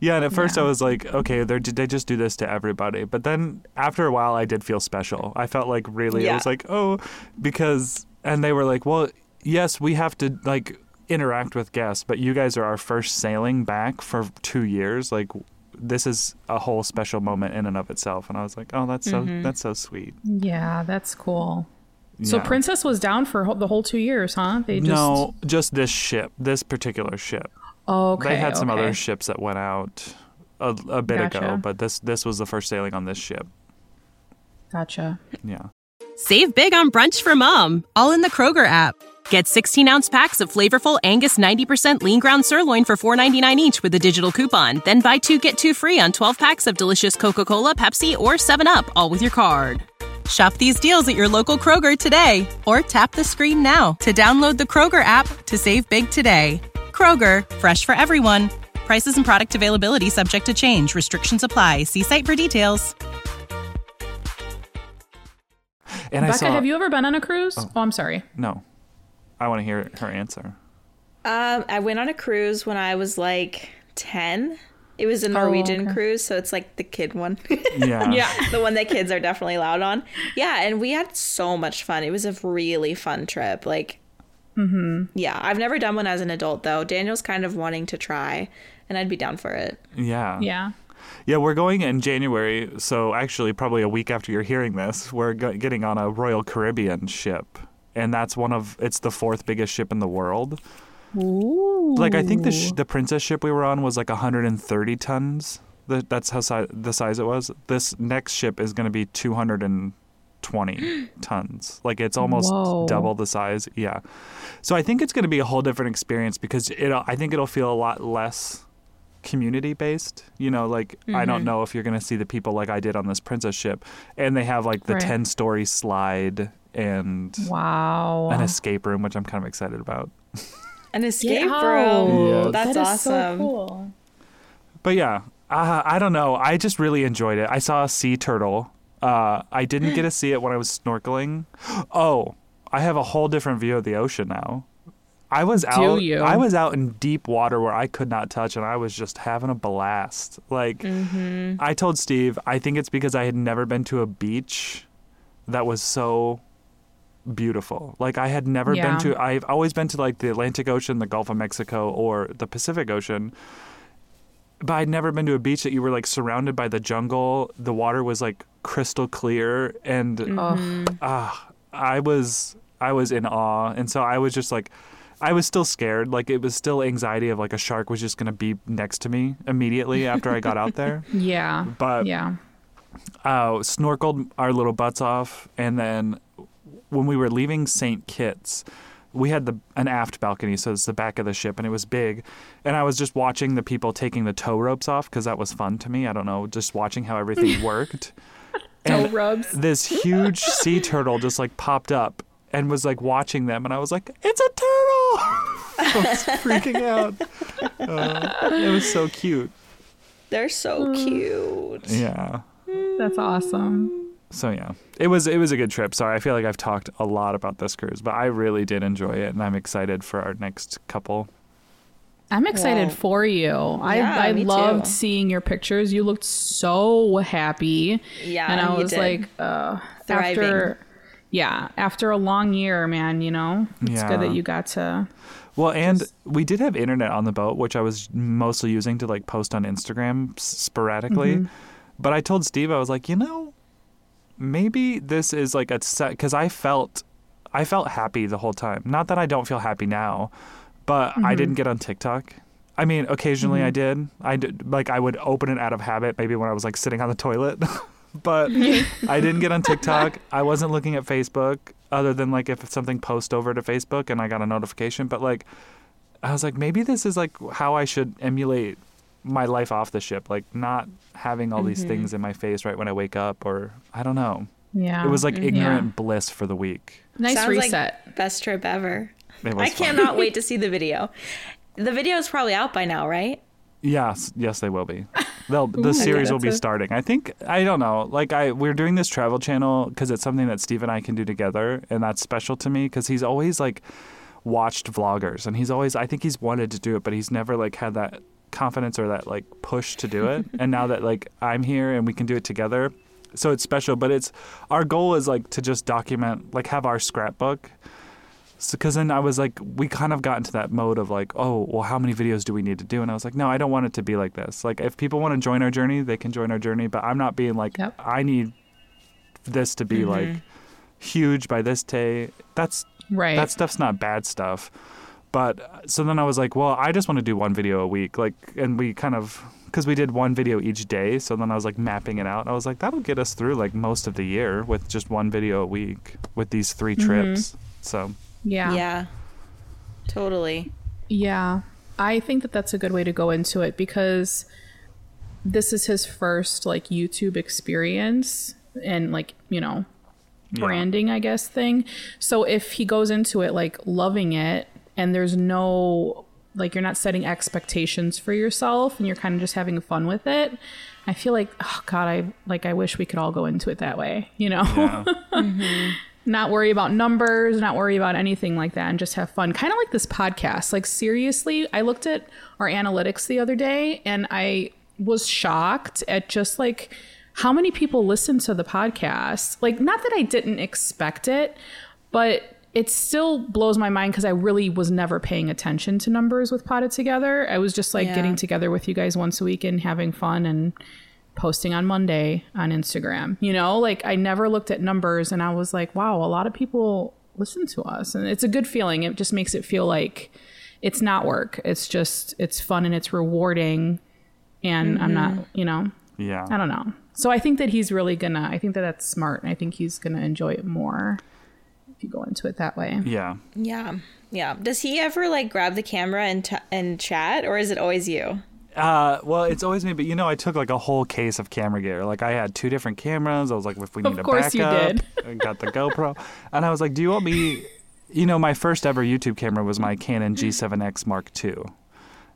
Yeah, and at first
Yeah.
I was like, okay, they they just do this to everybody? But then after a while, I did feel special. I felt like really, I
Yeah.
was like, oh, because, and they were like, well, yes, we have to like interact with guests, but you guys are our first sailing back for two years. Like, this is a whole special moment in and of itself. And I was like, oh, that's so mm-hmm. that's so sweet.
yeah that's cool so
Yeah.
princess was down for the whole two years huh they just
No, just this ship, this particular ship.
Okay
they had some
okay.
other ships that went out a, a bit ago, but this this was the first sailing on this ship.
gotcha
Yeah.
Save big on brunch for mom, all in the Kroger app. Get 16 ounce packs of flavorful Angus 90% lean ground sirloin for $4.99 each with a digital coupon. Then buy two get two free on 12 packs of delicious Coca Cola, Pepsi, or 7UP, all with your card. Shop these deals at your local Kroger today or tap the screen now to download the Kroger app to save big today. Kroger, fresh for everyone. Prices and product availability subject to change. Restrictions apply. See site for details.
And I
Becca,
saw
have you ever been on a cruise? Oh, I'm sorry.
no. I want to hear her answer.
Um, I went on a cruise when I was like 10. It was a Norwegian
okay.
cruise, so it's like the kid one.
Yeah.
Yeah.
the one that kids are definitely allowed on. Yeah, and we had so much fun. It was a really fun trip. Like, Mm-hmm. yeah, I've never done one as an adult though. Daniel's kind of wanting to try, and I'd be down for it.
Yeah.
Yeah.
Yeah, we're going in January, so actually, probably a week after you're hearing this, we're go- getting on a Royal Caribbean ship, and that's one of it's the fourth biggest ship in the world. Like I think the sh- the Princess ship we were on was like 130 tons. The, that's how si- the size it was. This next ship is going to be 220 tons. Like it's almost
Whoa.
double the size. Yeah. So I think it's going to be a whole different experience because it. I think it'll feel a lot less community based. You know, like I
Mm-hmm.
don't know if you're going to see the people like I did on this princess ship, and they have like the
Right.
ten story slide and
Wow.
an escape room, which I'm kind of excited about.
An escape
Yeah.
room.
Yes.
That's
That is
awesome.
So cool.
But yeah, uh, I don't know. I just really enjoyed it. I saw a sea turtle. Uh, I didn't get to see it when I was snorkeling. Oh, I have a whole different view of the ocean now. I was out.
you?
I was out in deep water where I could not touch, and I was just having a blast. Like I told Steve, I think it's because I had never been to a beach that was so beautiful. Like I had never
Yeah.
been to. I've always been to like the Atlantic Ocean, the Gulf of Mexico, or the Pacific Ocean. But I'd never been to a beach that you were like surrounded by the jungle. The water was like crystal clear, and ah, I was I was in awe, and so I was just like, I was still scared. Like it was still anxiety of like a shark was just gonna be next to me immediately after I got out there.
Yeah.
But
yeah.
uh, snorkeled our little butts off, and then when we were leaving St. Kitts, we had the an aft balcony, so it's the back of the ship, and it was big. And I was just watching the people taking the tow ropes off because that was fun to me. I don't know, just watching how everything worked.
Toe
and
rubs.
this huge sea turtle just like popped up and was like watching them, and I was like, "It's a turtle!" I was freaking out. Uh, it was so cute.
They're so cute.
Yeah.
That's awesome.
So yeah, it was it was a good trip. Sorry, I feel like I've talked a lot about this cruise, but I really did enjoy it, and I'm excited for our next couple.
I'm excited
Wow.
for you. I
Yeah,
I
me
loved
too.
seeing your pictures. You looked so happy.
Yeah,
and I was
did.
like, uh,
Thriving.
after, yeah, after a long year, man. You know, it's good that you got to.
Well, and we did have internet on the boat, which I was mostly using to like post on Instagram s- sporadically. But I told Steve, I was like, you know, maybe this is like a set because I felt, I felt happy the whole time. Not that I don't feel happy now, but I didn't mm-hmm. get on TikTok. I mean, occasionally I mm-hmm. did. I did like I would open it out of habit, maybe when I was like sitting on the toilet. but I didn't get on TikTok. I wasn't looking at Facebook other than like if something post over to Facebook and I got a notification. But like, I was like, maybe this is like how I should emulate my life off the ship, like not having all these things mm-hmm. in my face right when I wake up, or I don't know.
Yeah,
It was like ignorant
Yeah.
bliss for the week.
nice
Sounds
reset.
like best trip ever. I cannot wait to see the video. The video is probably out by now, right?
Yes, yes, they will be. They'll the series will be
a-
starting. I think I don't know. Like I, we're doing this travel channel because it's something that Steve and I can do together, and that's special to me because he's always like watched vloggers, and he's always I think he's wanted to do it, but he's never like had that confidence or that like push to do it. and now that like I'm here and we can do it together, so it's special. But it's our goal is like to just document, like have our scrapbook. Because then I was like, we kind of got into that mode of like, oh, well, how many videos do we need to do? And I was like, no, I don't want it to be like this. Like, if people want to join our journey, they can join our journey. But I'm not being like,
Yep.
I need this to be like huge by this day. That's
Right.
that stuff's not bad stuff. But uh, so then I was like, well, I just want to do one video a week. Like, and we kind of because we did one video each day. So then I was like mapping it out. I was like, that'll get us through like most of the year with just one video a week with these 3 trips. So
Yeah.
Yeah. Totally.
Yeah. I think that that's a good way to go into it because this is his first like YouTube experience and like, you know,
Yeah.
branding, I guess, thing. So if he goes into it like loving it and there's no like you're not setting expectations for yourself and you're kind of just having fun with it, I feel like oh god, I like I wish we could all go into it that way, you know?
yeah. Mm-hmm.
Not worry about numbers, not worry about anything like that, and just have fun. Kind of like this podcast. Like, seriously, I looked at our analytics the other day and I was shocked at just like how many people listen to the podcast. Like, not that I didn't expect it, but it still blows my mind because I really was never paying attention to numbers with Potted Together. I was just like
Yeah.
getting together with you guys once a week and having fun and posting on Monday on Instagram. You know, like I never looked at numbers and I was like, wow, a lot of people listen to us. And it's a good feeling. It just makes it feel like it's not work. It's just, it's fun and it's rewarding. And I'm not, mm-hmm. you know,
Yeah.
I don't know. So I think that he's really gonna, I think that that's smart. And I think he's gonna enjoy it more if you go into it that way.
Yeah.
Yeah. Yeah. Does he ever like grab the camera and t- and chat, or is it always you?
Uh, well, it's always me, but you know, I took like a whole case of camera gear. Like I had two different cameras. I was like, if we
Of
need a
course you
backup,
did.
I got the GoPro, and I was like, do you want me? You know, my first ever YouTube camera was my Canon G7X Mark II.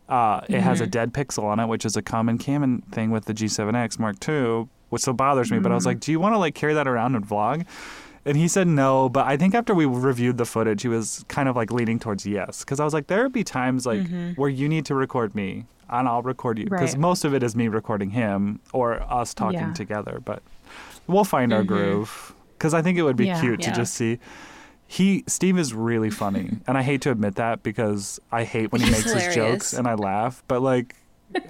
Uh, it has a dead pixel on it, which is a common Canon thing with the G7X Mark II, which still bothers me. But I was like, do you want to like carry that around and vlog? And he said no, but I think after we reviewed the footage, he was kind of like leaning towards yes. Because I was like, there would be times like where you need to record me and I'll record you. Because
Right.
most of it is me recording him or us talking
Yeah.
together. But we'll find our mm-hmm. groove. Because I think it would be
Yeah.
cute
Yeah.
to just see. He Steve is really funny, and I hate to admit that because I hate when he
He's
makes his jokes and I laugh. But like,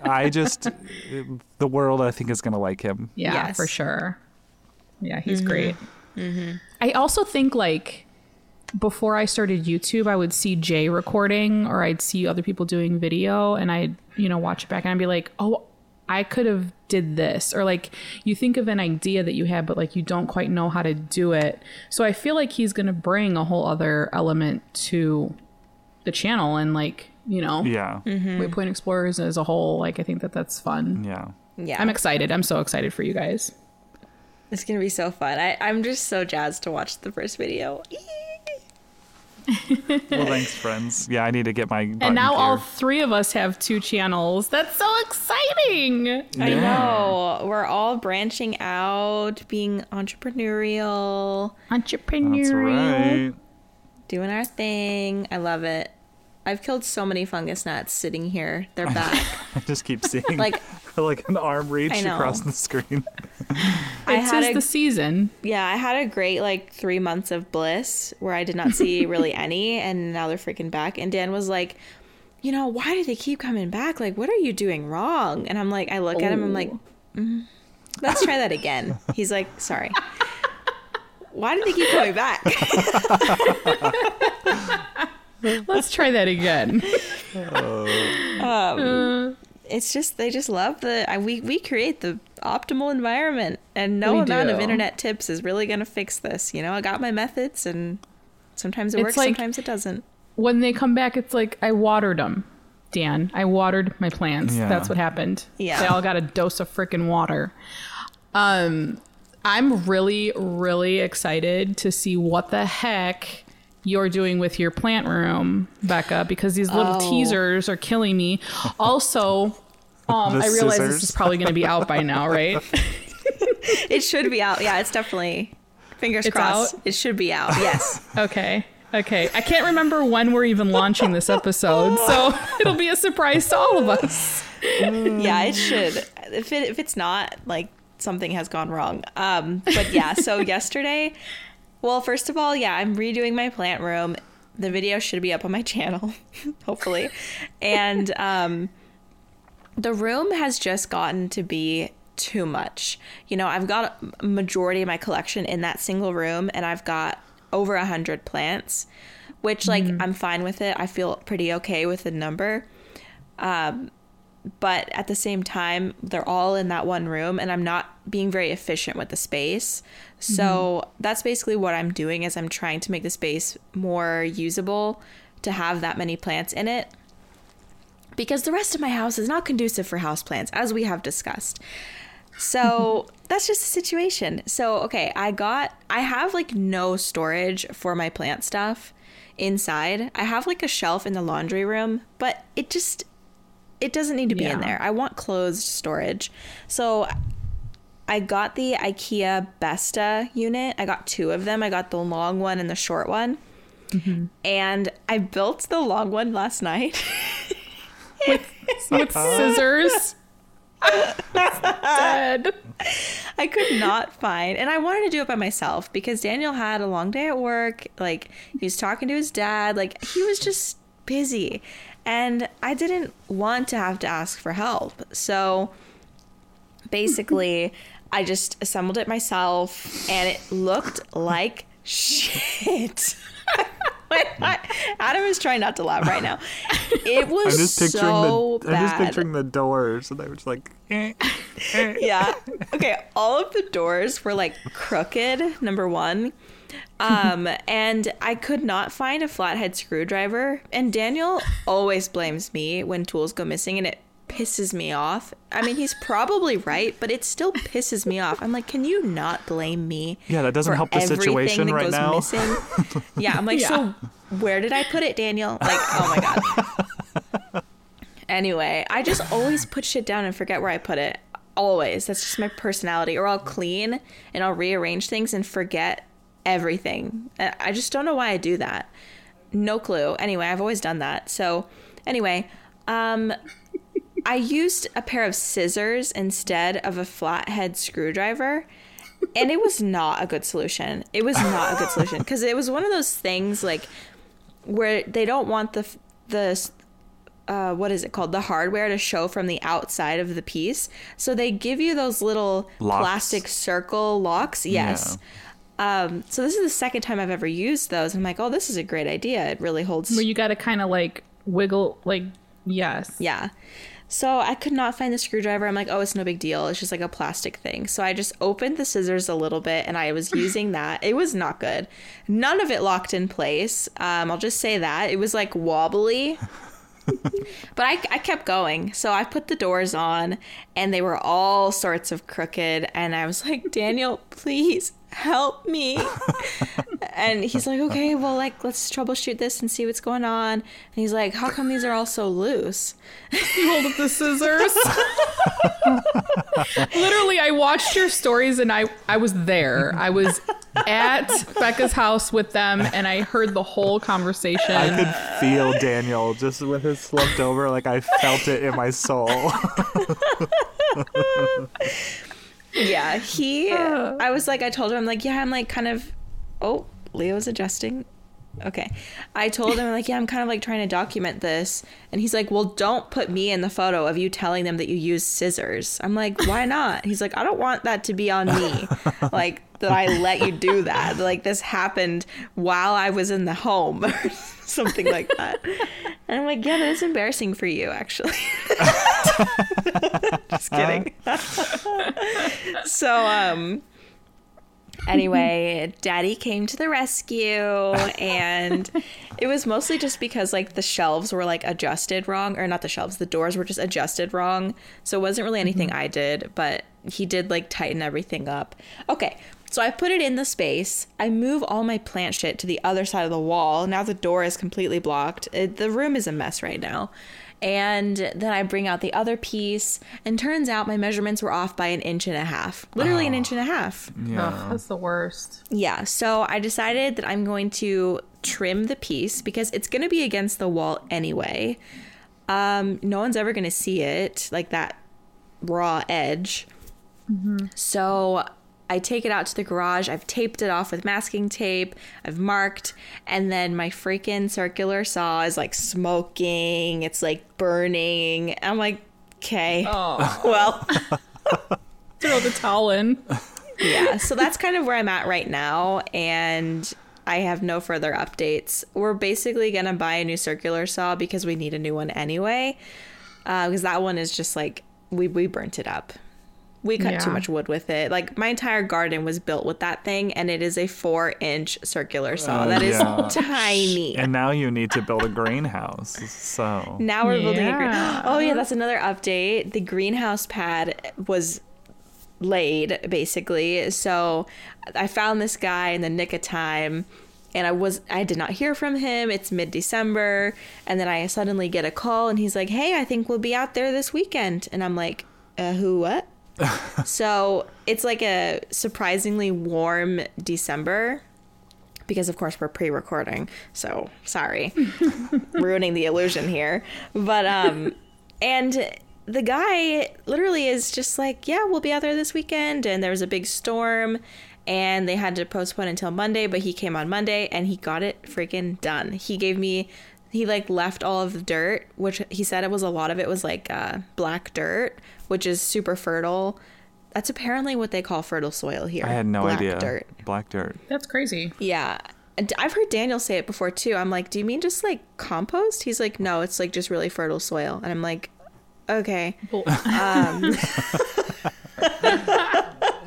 I just the world I think is gonna like him.
Yeah,
Yes.
for sure. Yeah, he's great. Mm-hmm. Mm-hmm. I also think like before I started YouTube, I would see Jay recording or I'd see other people doing video and I'd, you know, watch it back and I'd be like, oh, I could have did this. Or like you think of an idea that you have but like you don't quite know how to do it. So I feel like he's gonna bring a whole other element to the channel and like, you know,
Yeah, mm-hmm.
Waypoint Explorers as a whole. Like I think that that's fun.
yeah.
Yeah.
I'm excited. I'm so excited for you guys.
it's gonna be so fun. I, I'm just so jazzed to watch the first video.
Well, thanks, friends. Yeah, I need to get my.
And
button
now all three of us have two channels. That's so exciting.
I know. We're all branching out, being entrepreneurial,
Entrepreneurial.
That's right.
doing our thing. I love it. I've killed so many fungus gnats sitting here. They're back.
I just keep seeing
Like-
like an arm reach across the screen.
I
It's
had
is
a
the season.
Yeah, I had a great like three months of bliss where I did not see really any, and now they're freaking back. And Dan was like, you know, why do they keep coming back? Like, what are you doing wrong? And I'm like, I look at him, I'm like, mm, let's try that again. He's like, sorry. Why do they keep coming back?
Let's try that again.
it's just they just love the I, we we create the optimal environment, and no
We
amount of internet tips is really gonna fix this. You know, I got my methods, and sometimes it
It's
works,
like-
sometimes it doesn't.
when they come back, it's like I watered them. Dan, I watered my plants.
Yeah.
That's what happened.
Yeah.
They all got a dose of freaking water. Um, I'm really, really excited to see what the heck you're doing with your plant room, Becca, because these little
Oh.
teasers are killing me. Also, um, I realize this is probably going to be out by now, right?
It should be out. Yeah, it's definitely. Fingers
It's
crossed.
out?
It should be out. Yes.
Okay. Okay. I can't remember when we're even launching this episode, so it'll be a surprise to all of us.
yeah, it should. If it if it's not, like something has gone wrong. Um, but yeah. So yesterday, well, first of all, yeah, I'm redoing my plant room. The video should be up on my channel, hopefully, and um, the room has just gotten to be too much. You know, I've got a majority of my collection in that single room, and I've got over a hundred plants, which like I'm fine with it. I feel pretty okay with the number. Um, but at the same time, they're all in that one room, and I'm not being very efficient with the space. So mm-hmm. that's basically what I'm doing is I'm trying to make the space more usable to have that many plants in it because the rest of my house is not conducive for houseplants, as we have discussed. So that's just the situation. So, okay, I got, I have like no storage for my plant stuff inside. I have like a shelf in the laundry room, but it just, it doesn't need to be in there. I want closed storage. So I got the IKEA Besta unit. I got two of them. I got the long one and the short one. Mm-hmm. And I built the long one last night.
with scissors. Dead.
I could not find, and I wanted to do it by myself because Daniel had a long day at work. Like he was talking to his dad. Like he was just busy, and I didn't want to have to ask for help. So basically, I just assembled it myself, and it looked like shit. I- Adam is trying not to laugh right now. It was
I'm just picturing
so
the
bad.
I'm just picturing the doors, and they were just like, eh, eh.
yeah. Okay. All of the doors were like crooked, number one. Um, and I could not find a flathead screwdriver. And Daniel always blames me when tools go missing, and it pisses me off. I mean, he's probably right, but it still pisses me off. I'm like, can you not blame me?
Yeah, that doesn't
for
help the
everything
situation
that
right
goes
now.
Missing? Yeah, I'm like, so where did I put it, Daniel? Like, oh my god. Anyway, I just always put shit down and forget where I put it. Always. That's just my personality. Or I'll clean and I'll rearrange things and forget everything. I just don't know why I do that. No clue. Anyway, I've always done that. So, anyway, um I used a pair of scissors instead of a flathead screwdriver. And it was not a good solution. It was not a good solution because it was one of those things like where they don't want the the uh, what is it called the hardware to show from the outside of the piece so they give you those little
Locks.
plastic circle locks yes um, so this is the second time i've ever used those i'm like oh this is a great idea it really holds
Where you got to kind of like wiggle, like, yes.
yeah. So I could not find the screwdriver. I'm like, oh, it's no big deal. It's just like a plastic thing. So I just opened the scissors a little bit and I was using that. It was not good. None of it locked in place. Um, I'll just say that. It was like wobbly. but I, I kept going. So I put the doors on and they were all sorts of crooked. And I was like, Daniel, please help me. and he's like, okay, well, like, let's troubleshoot this and see what's going on. And he's like, how come these are all so loose?
You hold up the scissors. Literally, I watched your stories and I, I was there. I was at Becca's house with them and I heard the whole conversation.
I could feel Daniel just with his slumped over, like I felt it in my soul.
Yeah, he. Oh. I was like, I told him, I'm like, yeah, I'm like kind of. Oh, Leo's adjusting. Okay. I told him, like, yeah, I'm kind of like trying to document this. And he's like, well, don't put me in the photo of you telling them that you use scissors. I'm like, why not? He's like, I don't want that to be on me. like, that I let you do that. Like, this happened while I was in the home or something like that. And I'm like, yeah, that's embarrassing for you, actually. Just kidding. so, um, anyway, daddy came to the rescue and it was mostly just because like the shelves were like adjusted wrong or not the shelves, the doors were just adjusted wrong. So it wasn't really anything mm-hmm. I did, but he did like tighten everything up. Okay. So I put it in the space. I move all my plant shit to the other side of the wall. Now the door is completely blocked. It, the room is a mess right now. And then I bring out the other piece, and turns out my measurements were off by an inch and a half. Literally an inch and a half.
Ugh, that's the worst.
Yeah, so I decided that I'm going to trim the piece because it's going to be against the wall anyway. Um, no one's ever going to see it, like that raw edge. Mm-hmm. So I take it out to the garage. I've taped it off with masking tape. I've marked, and then my freaking circular saw is like smoking. It's like burning. I'm like, okay, well.
Throw the towel in.
yeah so that's kind of where i'm at right now and i have no further updates we're basically going to buy a new circular saw because we need a new one anyway uh, because that one is just like we we burnt it up. We cut too much wood with it. Like my entire garden was built with that thing, and it is a four inch circular saw.
Oh,
that is
yeah.
tiny.
And now you need to build a greenhouse. So
Now we're building a
greenhouse.
Oh yeah, that's another update. The greenhouse pad was laid basically. So I found this guy in the nick of time and I was I did not hear from him. It's mid-December and then I suddenly get a call and he's like, "Hey, I think we'll be out there this weekend." And I'm like, uh, "Who what?" so, it's like a surprisingly warm December because of course we're pre-recording. So sorry. Ruining the illusion here. But um and the guy literally is just like yeah we'll be out there this weekend. And there was a big storm and they had to postpone until monday but he came on monday and he got it freaking done. He gave me he like left all of the dirt which he said it was a lot of it was like uh, black dirt which is super fertile that's apparently what they call fertile soil here
I had no
black
idea.
dirt
Black dirt.
That's crazy.
yeah. And I've heard Daniel say it before too. I'm like, do you mean just like compost? He's like, no, it's like just really fertile soil. And I'm like, okay.
Um,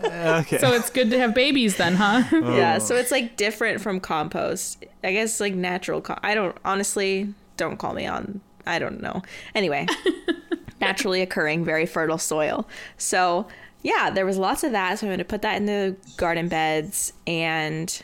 okay.
So it's good to have babies then, huh? Oh.
Yeah. So it's like different from compost. I guess like natural. Com- I don't honestly don't call me on. I don't know. Anyway, naturally occurring, very fertile soil. So yeah, there was lots of that. So I'm going to put that in the garden beds and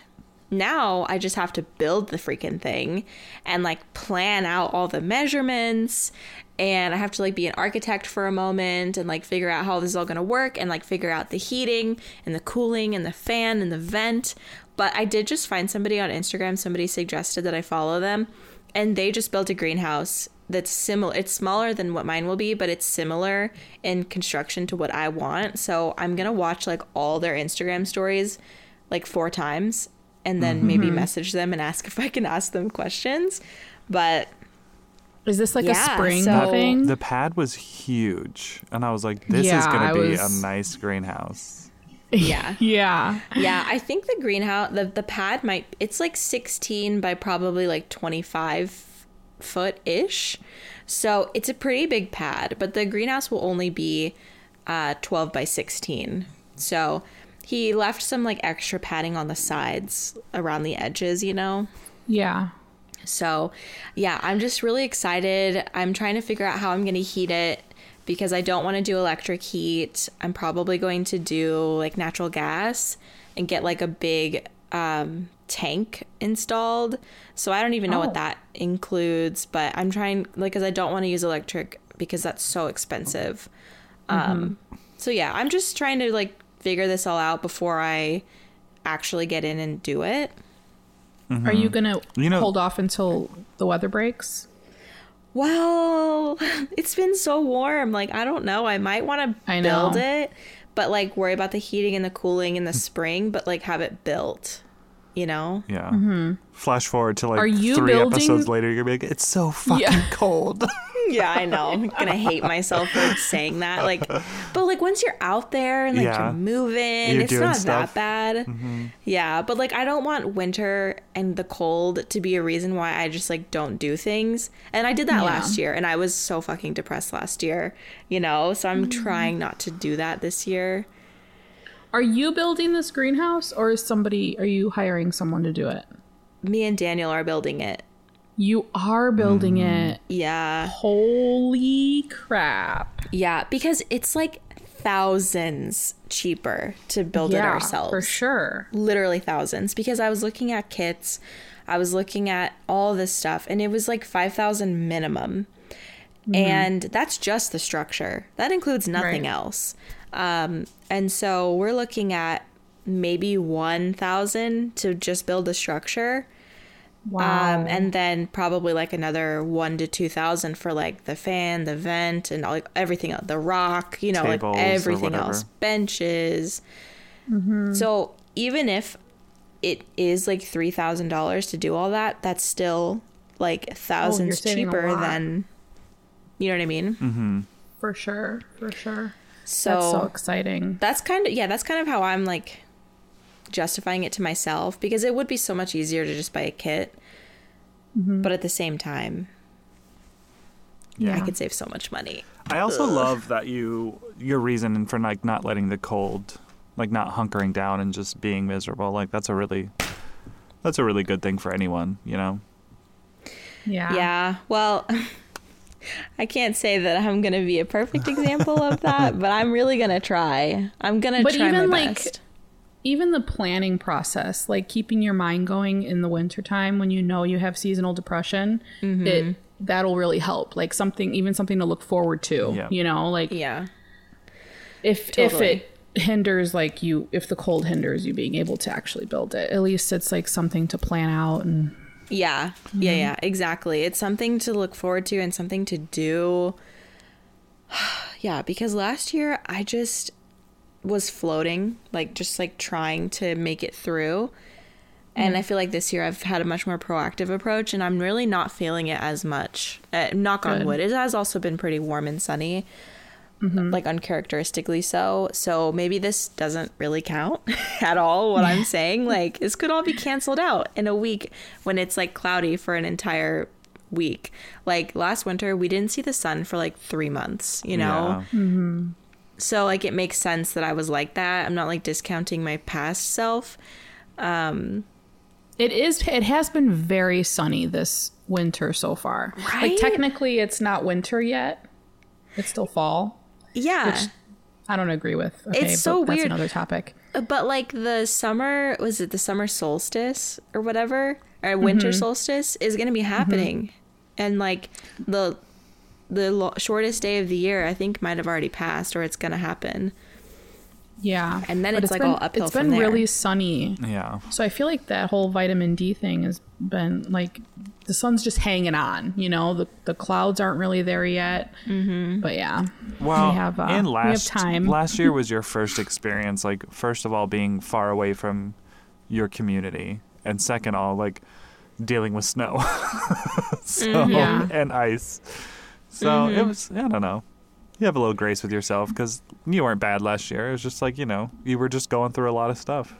now I just have to build the freaking thing and like plan out all the measurements and I have to like be an architect for a moment and like figure out how this is all going to work and like figure out the heating and the cooling and the fan and the vent. But I did just find somebody on Instagram, somebody suggested that I follow them and they just built a greenhouse that's similar. It's smaller than what mine will be, but it's similar in construction to what I want. So I'm going to watch like all their Instagram stories like four times and then mm-hmm. maybe message them and ask if I can ask them questions. But
Is this like
Yeah,
a spring
so-
thing?
The pad was huge, and I was like, "This is gonna
I
be
was-
a nice greenhouse."
Yeah.
yeah.
yeah, I think the greenhouse the the pad might it's like 16 by probably like 25 foot ish. So it's a pretty big pad, but the greenhouse will only be uh 12 by 16. So he left some like extra padding on the sides around the edges, you know.
Yeah.
So, yeah, I'm just really excited. I'm trying to figure out how I'm going to heat it because I don't want to do electric heat. I'm probably going to do like natural gas and get like a big um, tank installed. So, I don't even know
Oh.
what that includes, but I'm trying, like, because I don't want to use electric because that's so expensive. Um, so, yeah, I'm just trying to like figure this all out before I actually get in and do it.
Are you going to
Mm-hmm. You know-
hold off until the weather breaks?
Well, it's been so warm. Like, I don't know. I might want to build it, but like worry about the heating and the cooling in the spring, but like have it built, you know?
Yeah. Flash forward to like
Are you
three
building-
episodes later, you're gonna be like, "It's so fucking
Yeah.
cold."
Yeah, I know. I'm gonna hate myself for saying that. Like, but like once you're out there and like
Yeah.
you're moving,
You're
it's not
stuff.
that bad. Yeah, but like I don't want winter and the cold to be a reason why I just like don't do things. And I did that
Yeah.
last year, and I was so fucking depressed last year. You know, so I'm
Mm-hmm.
trying not to do that this year.
Are you building this greenhouse or is somebody are you hiring someone to do it?
Me and Daniel are building it.
You are building
Mm.
it.
Yeah.
Holy crap.
Yeah, because it's like thousands cheaper to build it ourselves.
For sure.
Literally thousands because I was looking at kits, I was looking at all this stuff and it was like 5,000 minimum. And that's just the structure. That includes nothing
Right.
else. Um and so we're looking at maybe 1,000 to just build the structure.
Wow.
Um, and then probably like another one to two thousand for like the fan, the vent, and all, like everything else, the rock, you know,
Tables
like everything else, benches.
Mm-hmm.
So even if it is like three thousand dollars to do all that, that's still like thousands
Oh,
cheaper than, you know what I mean?
Mm-hmm.
for sure. For sure.
So
That's so exciting.
that's kind of yeah that's kind of how i'm like justifying it to myself because it would be so much easier to just buy a kit
Mm-hmm.
but at the same time
Yeah.
I could save so much money.
I also love that you your reason for like not letting the cold, like not hunkering down and just being miserable. Like that's a really that's a really good thing for anyone, you know.
Yeah.
Yeah. Well, I can't say that I'm going to be a perfect example of that, but I'm really going to try. I'm going to
But
try
even,
my
like,
best.
Even the planning process, like keeping your mind going in the wintertime when you know you have seasonal depression,
Mm-hmm.
it that'll really help. Like something even something to look forward to.
Yeah.
You know, like
Yeah.
if if it hinders like you if the cold hinders you being able to actually build it, at least it's like something to plan out and
Yeah. Yeah, yeah, exactly. It's something to look forward to and something to do. yeah, because last year I just was floating, like just like trying to make it through. And I feel like this year I've had a much more proactive approach and I'm really not feeling it as much. Uh, knock on wood. It has also been pretty warm and sunny. Like uncharacteristically so. So maybe this doesn't really count at all what I'm saying. Like this could all be canceled out in a week when it's like cloudy for an entire week. Like last winter we didn't see the sun for like 3 months, you know?
Yeah.
So like it makes sense that I was like that. I'm not like discounting my past self.
Um, It is. It has been very sunny this winter so far.
Right?
Like technically, it's not winter yet. It's still fall.
Yeah.
I don't agree with. Okay,
It's so
that's
weird.
another topic.
But like the summer, was it the summer solstice or whatever, or winter
Mm-hmm.
solstice is going to be happening, and like the the lo- shortest day of the year, I think might have already passed, or it's going to happen.
Yeah,
And then
But
it's, like,
been,
all uphill
It's been
there.
really sunny,
Yeah.
so I feel like that whole vitamin D thing has been like the sun's just hanging on. You know, the the clouds aren't really there yet. Mm-hmm. But yeah,
Well,
we have uh,
and
we have
last
time.
last year was your first experience, like first of all being far away from your community, and second all like dealing with snow, so
Mm-hmm.
And ice. So it was I don't know. You have a little grace with yourself because you weren't bad last year. It was just like you know you were just going through a lot of stuff.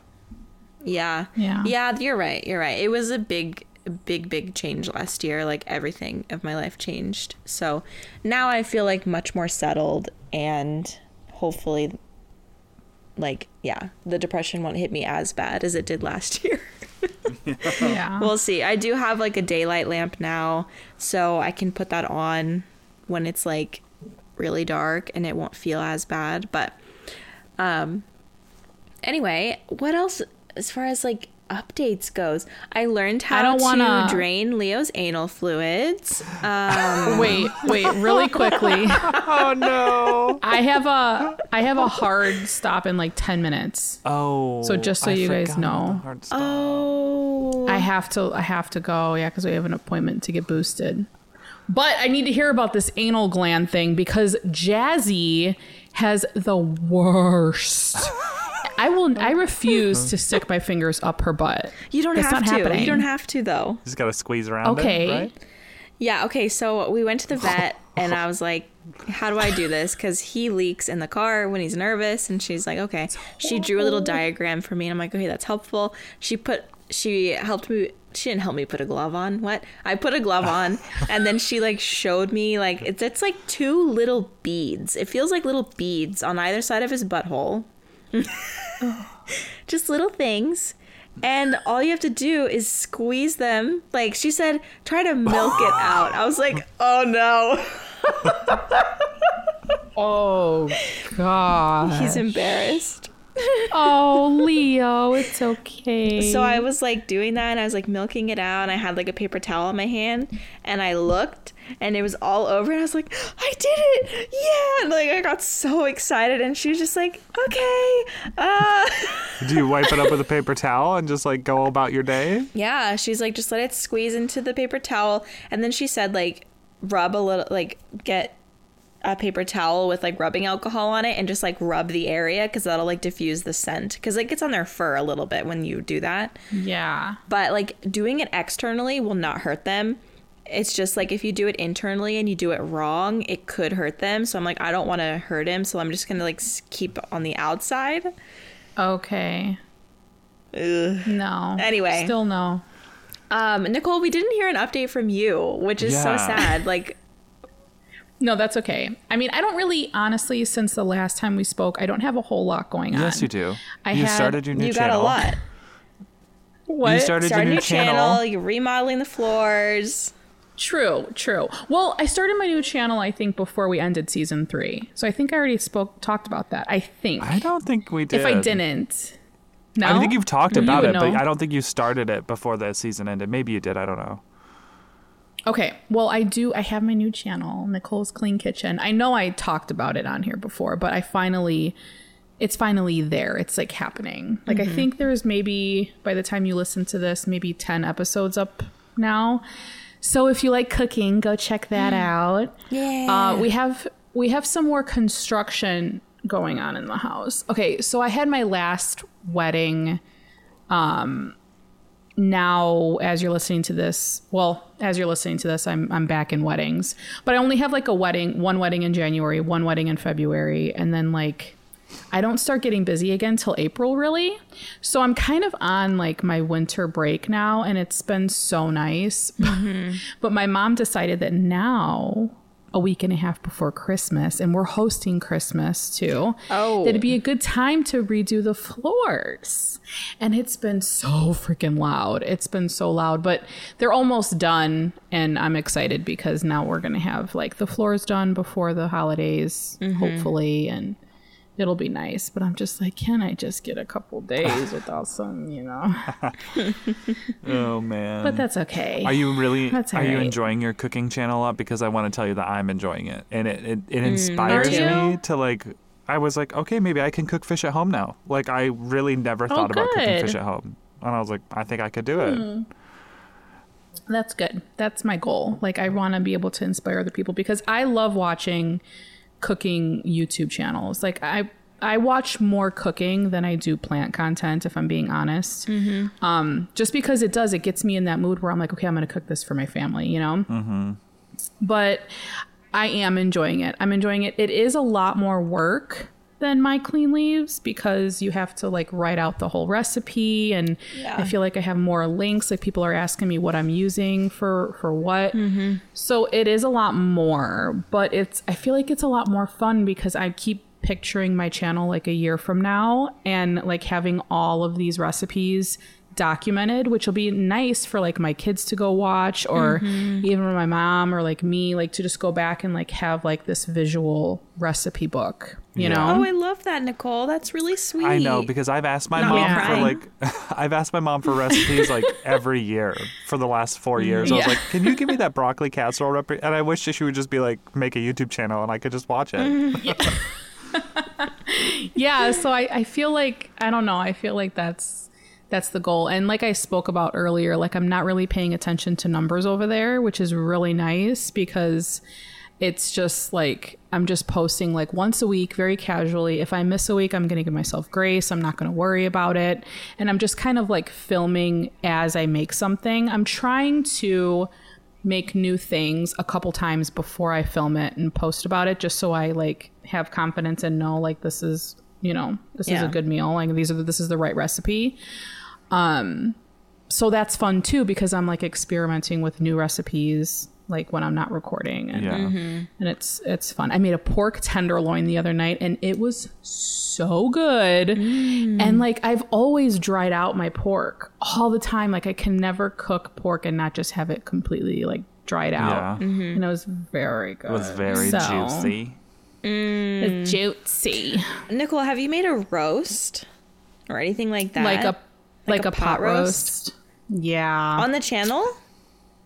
Yeah.
Yeah.
Yeah, you're right. You're right. It was a big big big change last year. Like everything of my life changed. So now I feel like much more settled and hopefully like yeah, the depression won't hit me as bad as it did last year.
yeah.
we'll see. I do have like a daylight lamp now, so I can put that on when it's like really dark and it won't feel as bad. But um anyway, what else as far as like updates goes? I learned how
I don't
to
wanna-
drain Leo's anal fluids. Um
wait, wait, really quickly.
Oh no!
I have a I have a hard stop in like ten minutes.
Oh,
So just so
I
you guys
forgot about the
know.
Oh.
I have to I have to go, yeah, because we have an appointment to get boosted. But I need to hear about this anal gland thing because Jazzy has the worst. I will I refuse to stick my fingers up her butt.
you don't
That's
have
not
to.
happening.
You don't have to though.
Just gotta squeeze around
Okay.
it, right?
Yeah, okay, so we went to the vet and I was like, how do I do this? Because he leaks in the car when he's nervous. And she's like, okay. She drew a little diagram for me and I'm like, okay, that's helpful. She put, she helped me. She didn't help me put a glove on. What? I put a glove on and then she like showed me like, it's, it's like two little beads. It feels like little beads on either side of his butthole. Just little things. And all you have to do is squeeze them. Like she said, try to milk it out. I was like, oh no.
Oh god.
He's embarrassed.
oh Leo, it's okay.
So I was like doing that and I was like milking it out and I had like a paper towel in my hand and I looked and it was all over and I was like, I did it! Yeah! And like I got so excited and she was just like, okay. Uh
Do you wipe it up with a paper towel and just like go about your day?
Yeah, she's like, just let it squeeze into the paper towel. And then she said, like, rub a little, like, get a paper towel with like rubbing alcohol on it and just like rub the area because that'll like diffuse the scent because it gets on their fur a little bit when you do that.
Yeah.
But like doing it externally will not hurt them. It's just like if you do it internally and you do it wrong, it could hurt them. So I'm like, I don't want to hurt him. So I'm just going to like keep on the outside.
Okay.
Ugh.
No.
Anyway.
Still no.
Um, Nicole, we didn't hear an update from you, which is so sad. Like,
No, that's okay. I mean, I don't really, honestly, since the last time we spoke, I don't have a whole lot going on.
Yes, you do.
I
you
had-
started your new
you got a lot.
What?
You started
Started
your new
channel.
channel.
You're remodeling the floors.
True, true. Well, I started my new channel, I think, before we ended season three. So I think I already spoke, talked about that. I think.
I don't think we did.
If I didn't. No?
I think you've talked about
would
it, but. I don't think you started it before the season ended. Maybe you did. I don't know.
Okay. Well, I do. I have my new channel, Nicole's Clean Kitchen. I know I talked about it on here before, but I finally, it's finally there. It's like happening. Like, I think there's maybe, by the time you listen to this, maybe 10 episodes up now. So if you like cooking, go check that out.
Yeah.
Uh, we have we have some more construction going on in the house. Okay, so I had my last wedding. Um, now as you're listening to this, well, as you're listening to this, I'm I'm back in weddings, but I only have like a wedding, one wedding in January, one wedding in February, and then like I don't start getting busy again till April really. So I'm kind of on like my winter break now and it's been so nice. Mm-hmm. but my mom decided that now a week and a half before Christmas and we're hosting Christmas too.
Oh.
That'd be a good time to redo the floors. And it's been so freaking loud. It's been so loud, but they're almost done and I'm excited because now we're to have like the floors done before the holidays mm-hmm. hopefully and it'll be nice. But I'm just like, can I just get a couple days without some, you know?
Oh man.
But that's okay.
Are you really?
That's
are you enjoying your cooking channel a lot? Because I want to tell you that I'm enjoying it, and it it, it inspires
Mm,
me to like. I was like, okay, maybe I can cook fish at home now. Like I really never thought about cooking
Oh,
fish at home, and I was like, I think I could do it.
That's good. That's my goal. Like I want to be able to inspire other people because I love watching cooking YouTube channels. Like I I watch more cooking than I do plant content if I'm being honest. Um just because it does it gets me in that mood where I'm like, okay, I'm going to cook this for my family, you know? But I am enjoying it. I'm enjoying it. It is a lot more work than my clean leaves because you have to like write out the whole recipe. And I feel like I have more links. Like people are asking me what I'm using for for what. Mm-hmm. So it is a lot more, but it's I feel like it's a lot more fun because I keep picturing my channel like a year from now and like having all of these recipes documented which will be nice for like my kids to go watch or mm-hmm. even my mom or like me like to just go back and like have like this visual recipe book you
Yeah.
know
Oh, I love that, Nicole. That's really sweet.
I know because I've asked my
Not
mom
me
for like I've asked my mom for recipes like every year for the last four mm-hmm. years. I was like, "Can you give me that broccoli casserole?" Rep-? And I wish that she would just be like, make a YouTube channel and I could just watch it. Mm-hmm.
yeah so I, I feel like i don't know i feel like that's that's the goal. And like i spoke about earlier like i'm not really paying attention to numbers over there which is really nice because it's just like i'm just posting like once a week very casually. If i miss a week i'm gonna give myself grace. I'm not gonna worry about it. And i'm just kind of like filming as i make something. I'm trying to make new things a couple times before I film it and post about it just so I like have confidence and know like this is you know this is a good meal. Like these are the, this is the right recipe um so that's fun too because I'm like experimenting with new recipes like when I'm not recording and
Yeah. Mm-hmm.
and it's it's fun. I made a pork tenderloin the other night and it was so good. Mm. And like I've always dried out my pork all the time. Like I can never cook pork and not just have it completely like dried out.
Yeah. Mm-hmm.
And it was very good.
It was very
So,
juicy.
It's juicy.
Nicole, have you made a roast or anything like that?
Like a like,
a
a, pot,
pot
roast.
roast?
Yeah.
on the channel?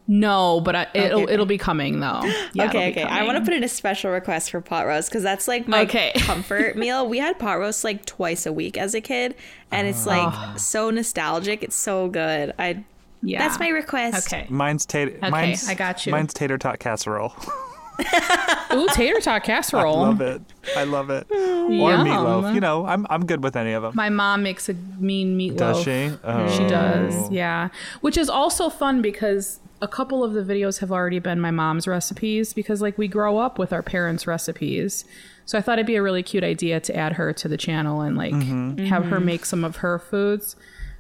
no, but I, it'll
okay.
it'll be coming though. Yeah,
okay,
it'll
okay. I want to put in a special request for pot roast because that's like my
Okay.
comfort meal. We had pot roast like twice a week as a kid, and it's like ah. so nostalgic. It's so good. I
Yeah.
that's my request.
Okay.
Mine's tater. mine's,
I got you.
Mine's tater tot casserole.
Ooh, tater tot casserole.
I love it. I love it. Or
Yum.
meatloaf. You know, I'm I'm good with any of them.
My mom makes a mean meatloaf.
Does she? Oh.
She does, yeah. Which is also fun because a couple of the videos have already been my mom's recipes because like we grow up with our parents' recipes. So I thought it'd be a really cute idea to add her to the channel and like
Mm-hmm.
have her make some of her foods.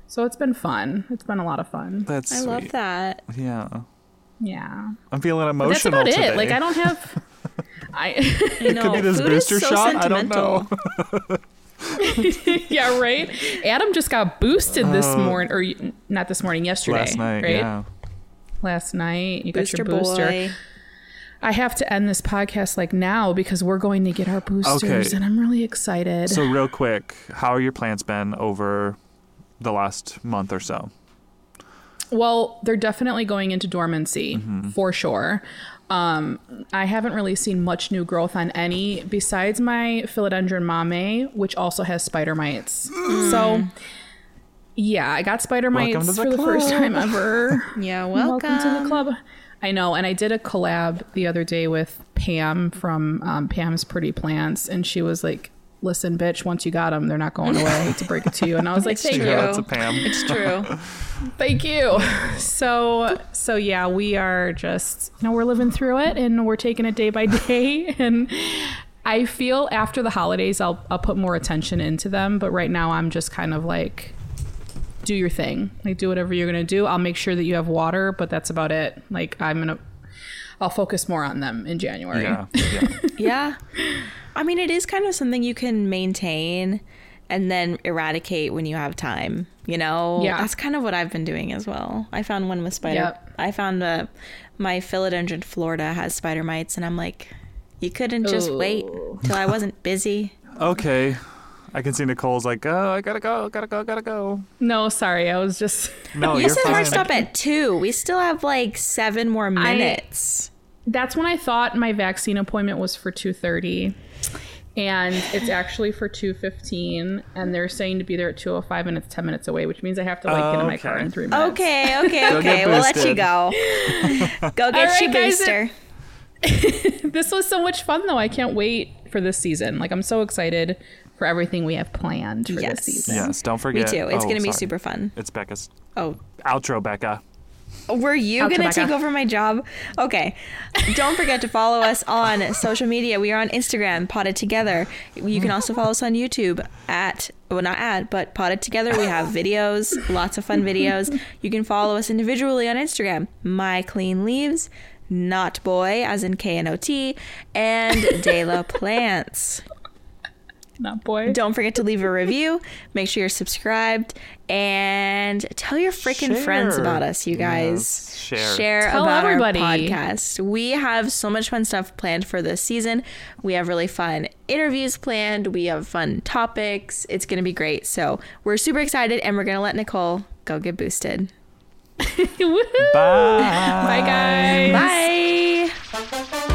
So it's been fun. It's been a lot of fun.
That's
I
sweet.
love that.
Yeah.
Yeah.
I'm feeling
But
emotional
that's about
today.
it. Like I don't have I
I know.
Could be this
food
booster
so
shot. I don't know.
yeah, right. Adam just got boosted this morning, or not this morning, yesterday.
Uh, Last night,
right?
yeah.
Last night, you got your booster.
boy.
I have to end this podcast like now because we're going to get our boosters,
Okay.
and I'm really excited.
So real quick, how are your plants been over the last month or so?
Well, they're definitely going into dormancy
Mm-hmm.
for sure. Um, I haven't really seen much new growth on any besides my philodendron mame, which also has spider mites. So, yeah, I got spider mites
the
for the first time ever.
Yeah, welcome.
to the club. I know, and I did a collab the other day with Pam from um, Pam's Pretty Plants, and she was like, "Listen, bitch, once you got them, they're not going away. I hate to break it to you." And I was like, "Thank
true.
you."
Shout out Pam.
It's true.
Thank you. So, so yeah, we are just, you know, we're living through it and we're taking it day by day. And I feel after the holidays, I'll, I'll put more attention into them. But right now, I'm just kind of like, do your thing. Like, do whatever you're going to do. I'll make sure that you have water, but that's about it. Like, I'm going to, I'll focus more on them in January.
Yeah, yeah.
Yeah. I mean, it is kind of something you can maintain and then eradicate when you have time. You know,
Yeah.
that's kind of what I've been doing as well. I found one with spider.
Yep.
I found uh, my philodendron Florida has spider mites, and I'm like, you couldn't just wait till I wasn't busy.
Okay. I can see Nicole's like, oh, I gotta go, gotta go, gotta go.
No, sorry. I was just,
No,
you said
fine.
hard stop at two. We still have like seven more minutes.
that's when I thought my vaccine appointment was for 2:30 and it's actually for 2:15 and they're saying to be there at 2:05 and it's 10 minutes away which means I have to like get in my car in 3 minutes.
Okay, okay, okay. We'll let you go. Go get
right,
your
guys,
booster.
This was so much fun though. I can't wait for this season. Like I'm so excited for everything we have planned for
Yes.
this season.
Yes, don't forget.
Me too. It's
oh,
gonna be super fun.
It's Becca's
Oh,
outro, Becca.
Were you
Out
going to
Becca.
take over my job? Okay. Don't forget to follow us on social media. We are on Instagram, Potted Together. You can also follow us on YouTube at, well, not at, but Potted Together. We have videos, lots of fun videos. You can follow us individually on Instagram, My Clean Leaves, Not Boy, as in K N O T, and De La Plants.
Not boy.
Don't forget to leave a review. Make sure you're subscribed and tell your freaking friends about us, you guys.
Yes, share.
Tell
about
everybody.
our podcast. We have so much fun stuff planned for this season. We have really fun interviews planned. We have fun topics. It's going to be great. So we're super excited and we're going to let Nicole go get boosted.
Woohoo.
Bye.
Bye guys.
Bye.